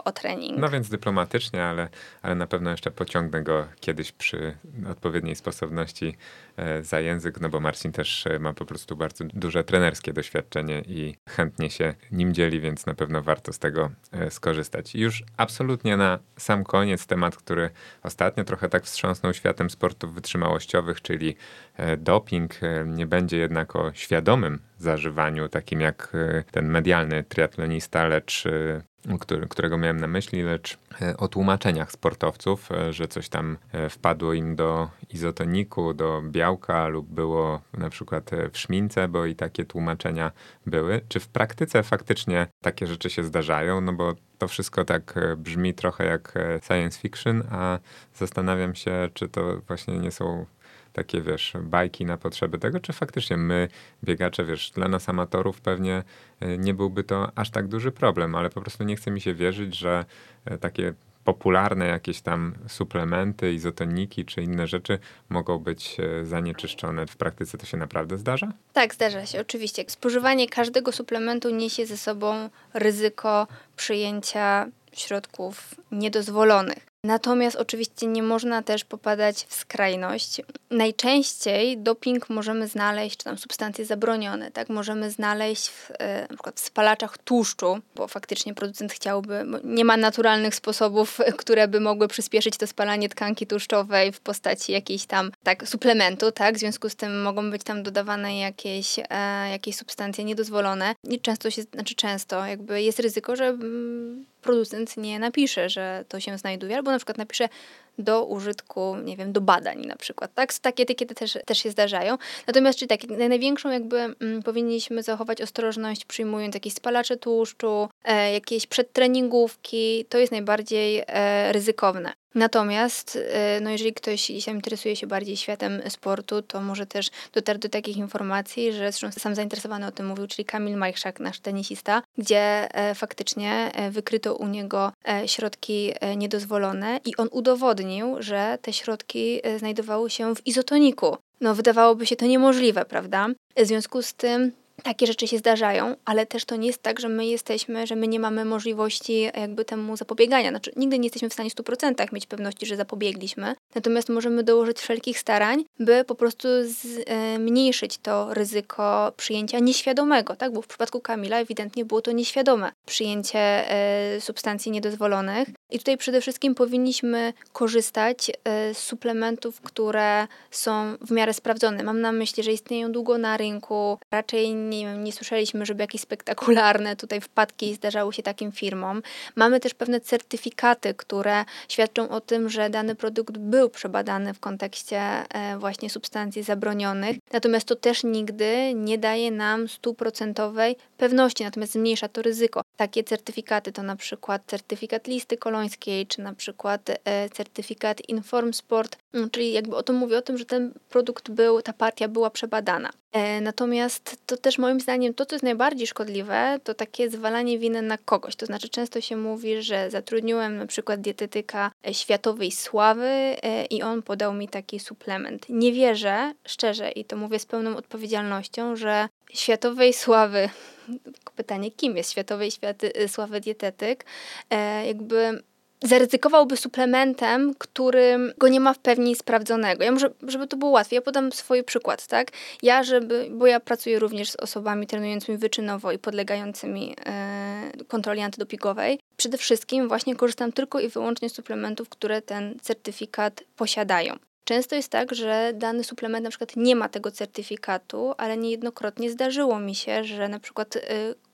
o, trening. No więc dyplomatycznie, ale, ale na pewno jeszcze pociągnę go kiedyś przy odpowiedniej sposobności e, za język, no bo Marcin też e, ma po prostu bardzo duże trenerskie doświadczenie i chętnie się nim dzieli, więc na pewno warto z tego e, skorzystać. Już absolutnie na sam koniec temat, który ostatnio trochę tak wstrząsnął światem sportów wytrzymałościowych, czyli doping nie będzie jednak o świadomym zażywaniu, takim jak ten medialny triatlonista, lecz którego miałem na myśli, lecz e, o tłumaczeniach sportowców, e, że coś tam e, wpadło im do izotoniku, do białka lub było na przykład w szmince, bo i takie tłumaczenia były. Czy w praktyce faktycznie takie rzeczy się zdarzają? No bo to wszystko tak brzmi trochę jak science fiction, a zastanawiam się, czy to właśnie nie są takie, wiesz, bajki na potrzeby tego, czy faktycznie my, biegacze, wiesz, dla nas amatorów pewnie e, nie byłby to aż tak duży problem, ale po prostu nie chce mi się wierzyć, że e, takie popularne jakieś tam suplementy, izotoniki czy inne rzeczy mogą być e, zanieczyszczone. W praktyce to się naprawdę zdarza? Tak, zdarza się, oczywiście. Spożywanie każdego suplementu niesie ze sobą ryzyko przyjęcia środków niedozwolonych. Natomiast oczywiście nie można też popadać w skrajność. Najczęściej doping możemy znaleźć, czy tam substancje zabronione, tak? Możemy znaleźć w, e, na przykład w spalaczach tłuszczu, bo faktycznie producent chciałby, nie ma naturalnych sposobów, które by mogły przyspieszyć to spalanie tkanki tłuszczowej w postaci jakiejś tam tak, suplementu, tak? W związku z tym mogą być tam dodawane jakieś, e, jakieś substancje niedozwolone. I często się, znaczy często, jakby jest ryzyko, że mm, producent nie napisze, że to się znajduje, albo na przykład napisze do użytku, nie wiem, do badań na przykład, tak? Takie etykiety też, też się zdarzają. Natomiast, czyli tak, największą jakby mm, powinniśmy zachować ostrożność przyjmując jakieś spalacze tłuszczu, e, jakieś przedtreningówki, to jest najbardziej e, ryzykowne. Natomiast, e, no jeżeli ktoś interesuje się bardziej światem sportu, to może też dotarł do takich informacji, że zresztą sam zainteresowany o tym mówił, czyli Kamil Majchrzak, nasz tenisista, gdzie e, faktycznie e, wykryto u niego środki niedozwolone i on udowodnił, że te środki znajdowały się w izotoniku. No wydawałoby się to niemożliwe, prawda? W związku z tym takie rzeczy się zdarzają, ale też to nie jest tak, że my jesteśmy, że my nie mamy możliwości jakby temu zapobiegania. Znaczy, nigdy nie jesteśmy w stanie w 100% mieć pewności, że zapobiegliśmy, natomiast możemy dołożyć wszelkich starań, by po prostu zmniejszyć to ryzyko przyjęcia nieświadomego, tak? Bo w przypadku Kamila ewidentnie było to nieświadome przyjęcie e, substancji niedozwolonych. I tutaj przede wszystkim powinniśmy korzystać e, z suplementów, które są w miarę sprawdzone. Mam na myśli, że istnieją długo na rynku, raczej nie, nie słyszeliśmy, żeby jakieś spektakularne tutaj wpadki zdarzały się takim firmom. Mamy też pewne certyfikaty, które świadczą o tym, że dany produkt był przebadany w kontekście e, właśnie substancji zabronionych. Natomiast to też nigdy nie daje nam stuprocentowej pewności, natomiast zmniejsza to ryzyko. Takie certyfikaty to na przykład certyfikat listy czy na przykład e, certyfikat Inform Sport, mm, czyli jakby o tym mówię o tym, że ten produkt był, ta partia była przebadana. E, natomiast to też moim zdaniem to, co jest najbardziej szkodliwe, to takie zwalanie winy na kogoś. To znaczy często się mówi, że zatrudniłem na przykład dietetyka e, światowej sławy e, i on podał mi taki suplement. Nie wierzę, szczerze, i to mówię z pełną odpowiedzialnością, że światowej sławy, pytanie, kim jest światowej światy, sławy dietetyk, jakby zaryzykowałby suplementem, którym go nie ma w pełni sprawdzonego. Ja może, żeby to było łatwiej, ja podam swój przykład, tak? Ja, żeby, bo ja pracuję również z osobami trenującymi wyczynowo i podlegającymi e, kontroli antydopingowej. Przede wszystkim właśnie korzystam tylko i wyłącznie z suplementów, które ten certyfikat posiadają. Często jest tak, że dany suplement na przykład nie ma tego certyfikatu, ale niejednokrotnie zdarzyło mi się, że na przykład y,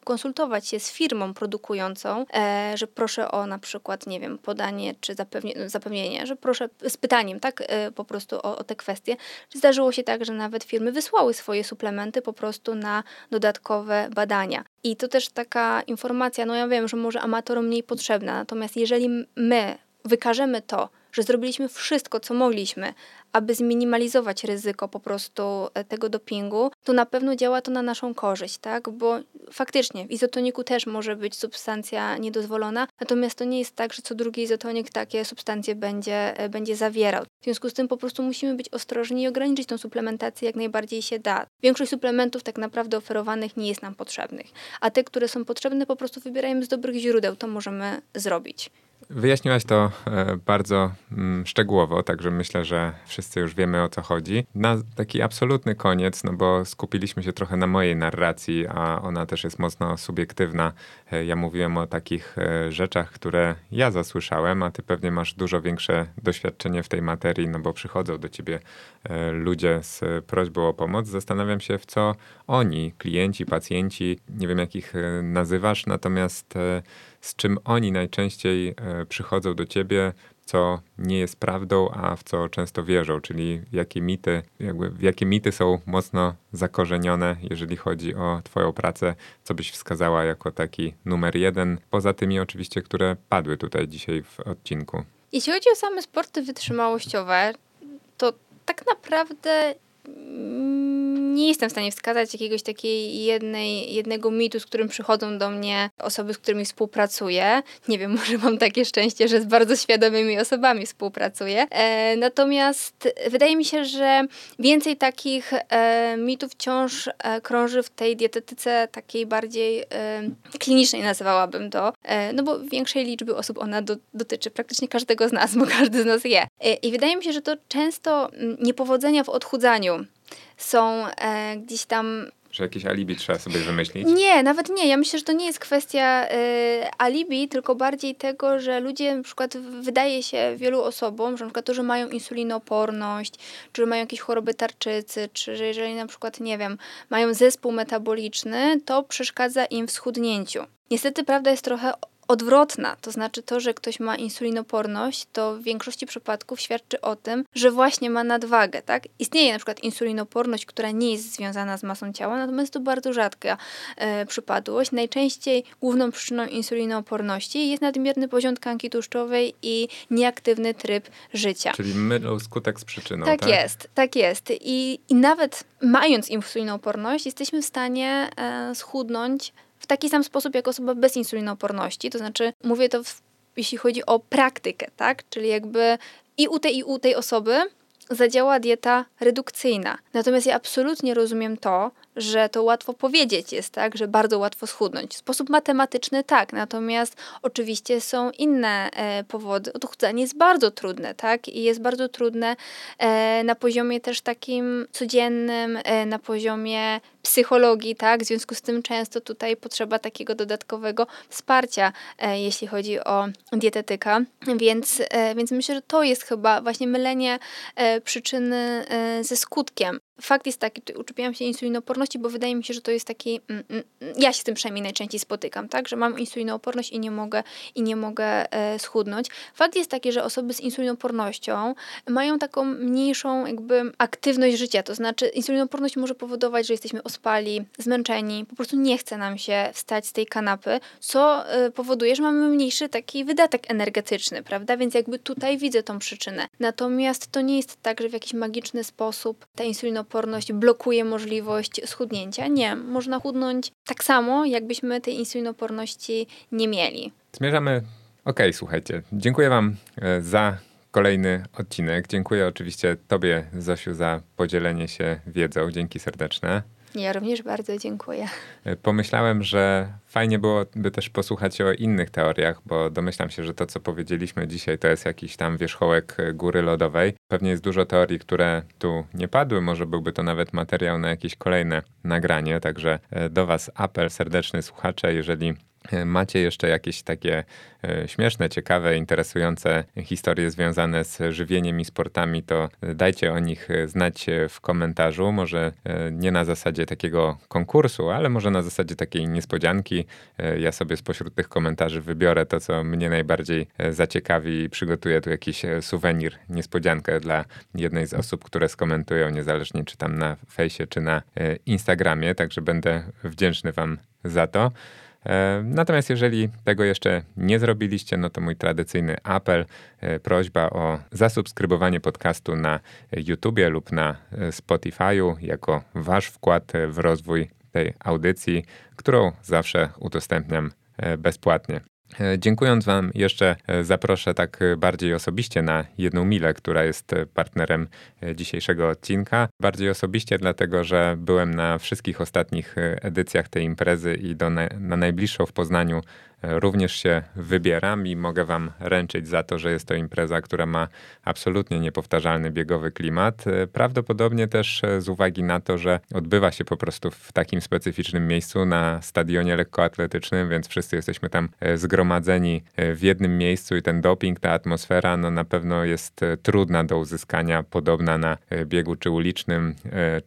konsultować się z firmą produkującą, e, że proszę o na przykład, nie wiem, podanie czy zapewnie, zapewnienie, że proszę z pytaniem, tak, e, po prostu o, o te kwestie. Zdarzyło się tak, że nawet firmy wysłały swoje suplementy po prostu na dodatkowe badania. I to też taka informacja, no ja wiem, że może amatorom mniej potrzebna, natomiast jeżeli my wykażemy to, że zrobiliśmy wszystko, co mogliśmy, aby zminimalizować ryzyko po prostu e, tego dopingu, to na pewno działa to na naszą korzyść, tak? Bo faktycznie w izotoniku też może być substancja niedozwolona, natomiast to nie jest tak, że co drugi izotonik takie substancje będzie, e, będzie zawierał. W związku z tym po prostu musimy być ostrożni i ograniczyć tą suplementację jak najbardziej się da. Większość suplementów tak naprawdę oferowanych nie jest nam potrzebnych, a te, które są potrzebne, po prostu wybierajmy z dobrych źródeł, to możemy zrobić. Wyjaśniłaś to e, bardzo mm, szczegółowo, także myślę, że wszyscy już wiemy o co chodzi. Na taki absolutny koniec, no bo skupiliśmy się trochę na mojej narracji, a ona też jest mocno subiektywna. E, ja mówiłem o takich e, rzeczach, które ja zasłyszałem, a ty pewnie masz dużo większe doświadczenie w tej materii, no bo przychodzą do ciebie ludzie z prośbą o pomoc. Zastanawiam się, w co oni, klienci, pacjenci, nie wiem jak ich nazywasz, natomiast z czym oni najczęściej e, przychodzą do ciebie, co nie jest prawdą, a w co często wierzą, czyli jakie mity, jakby, jakie mity są mocno zakorzenione, jeżeli chodzi o Twoją pracę, co byś wskazała jako taki numer jeden, poza tymi oczywiście, które padły tutaj dzisiaj w odcinku. Jeśli chodzi o same sporty wytrzymałościowe, to tak naprawdę nie jestem w stanie wskazać jakiegoś takiej jednej, jednego mitu, z którym przychodzą do mnie osoby, z którymi współpracuję. Nie wiem, może mam takie szczęście, że z bardzo świadomymi osobami współpracuję. E, natomiast wydaje mi się, że więcej takich e, mitów wciąż e, krąży w tej dietetyce takiej bardziej e, klinicznej, nazywałabym to. E, no bo większej liczby osób ona do, dotyczy praktycznie każdego z nas, bo każdy z nas je. E, I wydaje mi się, że to często mm, niepowodzenia w odchudzaniu są e, gdzieś tam że jakieś alibi trzeba sobie wymyślić? Nie, nawet nie. Ja myślę, że to nie jest kwestia y, alibi, tylko bardziej tego, że ludzie na przykład wydaje się wielu osobom, że na przykład to, że mają insulinoporność, czy że mają jakieś choroby tarczycy, czy że jeżeli na przykład, nie wiem, mają zespół metaboliczny, to przeszkadza im w schudnięciu. Niestety prawda jest trochę odwrotna, to znaczy to, że ktoś ma insulinoporność, to w większości przypadków świadczy o tym, że właśnie ma nadwagę, tak? Istnieje na przykład insulinoporność, która nie jest związana z masą ciała, natomiast to bardzo rzadka e, przypadłość. Najczęściej główną przyczyną insulinoporności jest nadmierny poziom tkanki tłuszczowej i nieaktywny tryb życia. Czyli mylą skutek z przyczyną, tak? Tak jest, tak jest. I, i nawet mając insulinoporność, jesteśmy w stanie e, schudnąć w taki sam sposób jak osoba bez insulinooporności. To znaczy, mówię to w, jeśli chodzi o praktykę, tak? Czyli jakby i u tej, i u tej osoby zadziała dieta redukcyjna. Natomiast ja absolutnie rozumiem to, że to łatwo powiedzieć jest, tak, że bardzo łatwo schudnąć. W sposób matematyczny tak, natomiast oczywiście są inne e, powody. Odchudzanie jest bardzo trudne, tak, i jest bardzo trudne e, na poziomie też takim codziennym, e, na poziomie psychologii, tak, w związku z tym często tutaj potrzeba takiego dodatkowego wsparcia, e, jeśli chodzi o dietetyka, więc, e, więc myślę, że to jest chyba właśnie mylenie e, przyczyny ze skutkiem. Fakt jest taki, uczepiałam się insulinoporności, bo wydaje mi się, że to jest taki, mm, mm, ja się z tym przynajmniej najczęściej spotykam, tak, że mam insulinooporność i nie mogę, i nie mogę e, schudnąć. Fakt jest taki, że osoby z insulinopornością mają taką mniejszą jakby aktywność życia, to znaczy insulinoporność może powodować, że jesteśmy ospali, zmęczeni, po prostu nie chce nam się wstać z tej kanapy, co e, powoduje, że mamy mniejszy taki wydatek energetyczny, prawda, więc jakby tutaj widzę tą przyczynę. Natomiast to nie jest tak, że w jakiś magiczny sposób ta insulinoporność insulinoporność blokuje możliwość schudnięcia. Nie, można chudnąć tak samo, jakbyśmy tej insulinoporności nie mieli. Zmierzamy. Okej, okay, słuchajcie, dziękuję Wam e, za kolejny odcinek. Dziękuję oczywiście Tobie, Zosiu, za podzielenie się wiedzą. Dzięki serdeczne. Ja również bardzo dziękuję. E, pomyślałem, że fajnie byłoby też posłuchać o innych teoriach, bo domyślam się, że to, co powiedzieliśmy dzisiaj, to jest jakiś tam wierzchołek e, góry lodowej. Pewnie jest dużo teorii, które tu nie padły. Może byłby to nawet materiał na jakieś kolejne nagranie. Także e, do Was apel serdeczny słuchacze, jeżeli macie jeszcze jakieś takie e, śmieszne, ciekawe, interesujące historie związane z żywieniem i sportami, to dajcie o nich znać w komentarzu. Może e, nie na zasadzie takiego konkursu, ale może na zasadzie takiej niespodzianki. E, ja sobie spośród tych komentarzy wybiorę to, co mnie najbardziej zaciekawi i przygotuję tu jakiś suwenir, niespodziankę dla jednej z osób, które skomentują, niezależnie czy tam na fejsie, czy na Instagramie. Także będę wdzięczny Wam za to. E, natomiast jeżeli tego jeszcze nie zrobiliście, no to mój tradycyjny apel, e, prośba o zasubskrybowanie podcastu na YouTubie lub na e, Spotify'u jako wasz wkład w rozwój tej audycji, którą zawsze udostępniam bezpłatnie. E, dziękując Wam, jeszcze e, zaproszę tak e, bardziej osobiście na jedną milę, która jest partnerem dzisiejszego odcinka. Bardziej osobiście, dlatego że byłem na wszystkich ostatnich edycjach tej imprezy i do na, na najbliższą w Poznaniu również się wybieram i mogę Wam ręczyć za to, że jest to impreza, która ma absolutnie niepowtarzalny biegowy klimat. Prawdopodobnie też z uwagi na to, że odbywa się po prostu w takim specyficznym miejscu na stadionie lekkoatletycznym, więc wszyscy jesteśmy tam zgromadzeni w jednym miejscu i ten doping, ta atmosfera, no na pewno jest trudna do uzyskania, podobna na biegu czy ulicznym,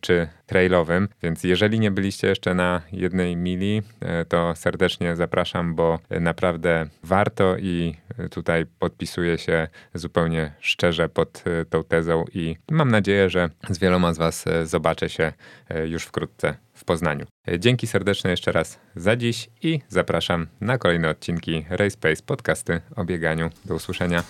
czy trailowym. Więc jeżeli nie byliście jeszcze na jednej mili, to serdecznie zapraszam, bo naprawdę warto i tutaj podpisuję się zupełnie szczerze pod e, tą tezą i mam nadzieję, że z wieloma z Was e, zobaczę się e, już wkrótce w Poznaniu. Dzięki serdeczne jeszcze raz za dziś i zapraszam na kolejne odcinki Race Pace podcasty o bieganiu. Do usłyszenia.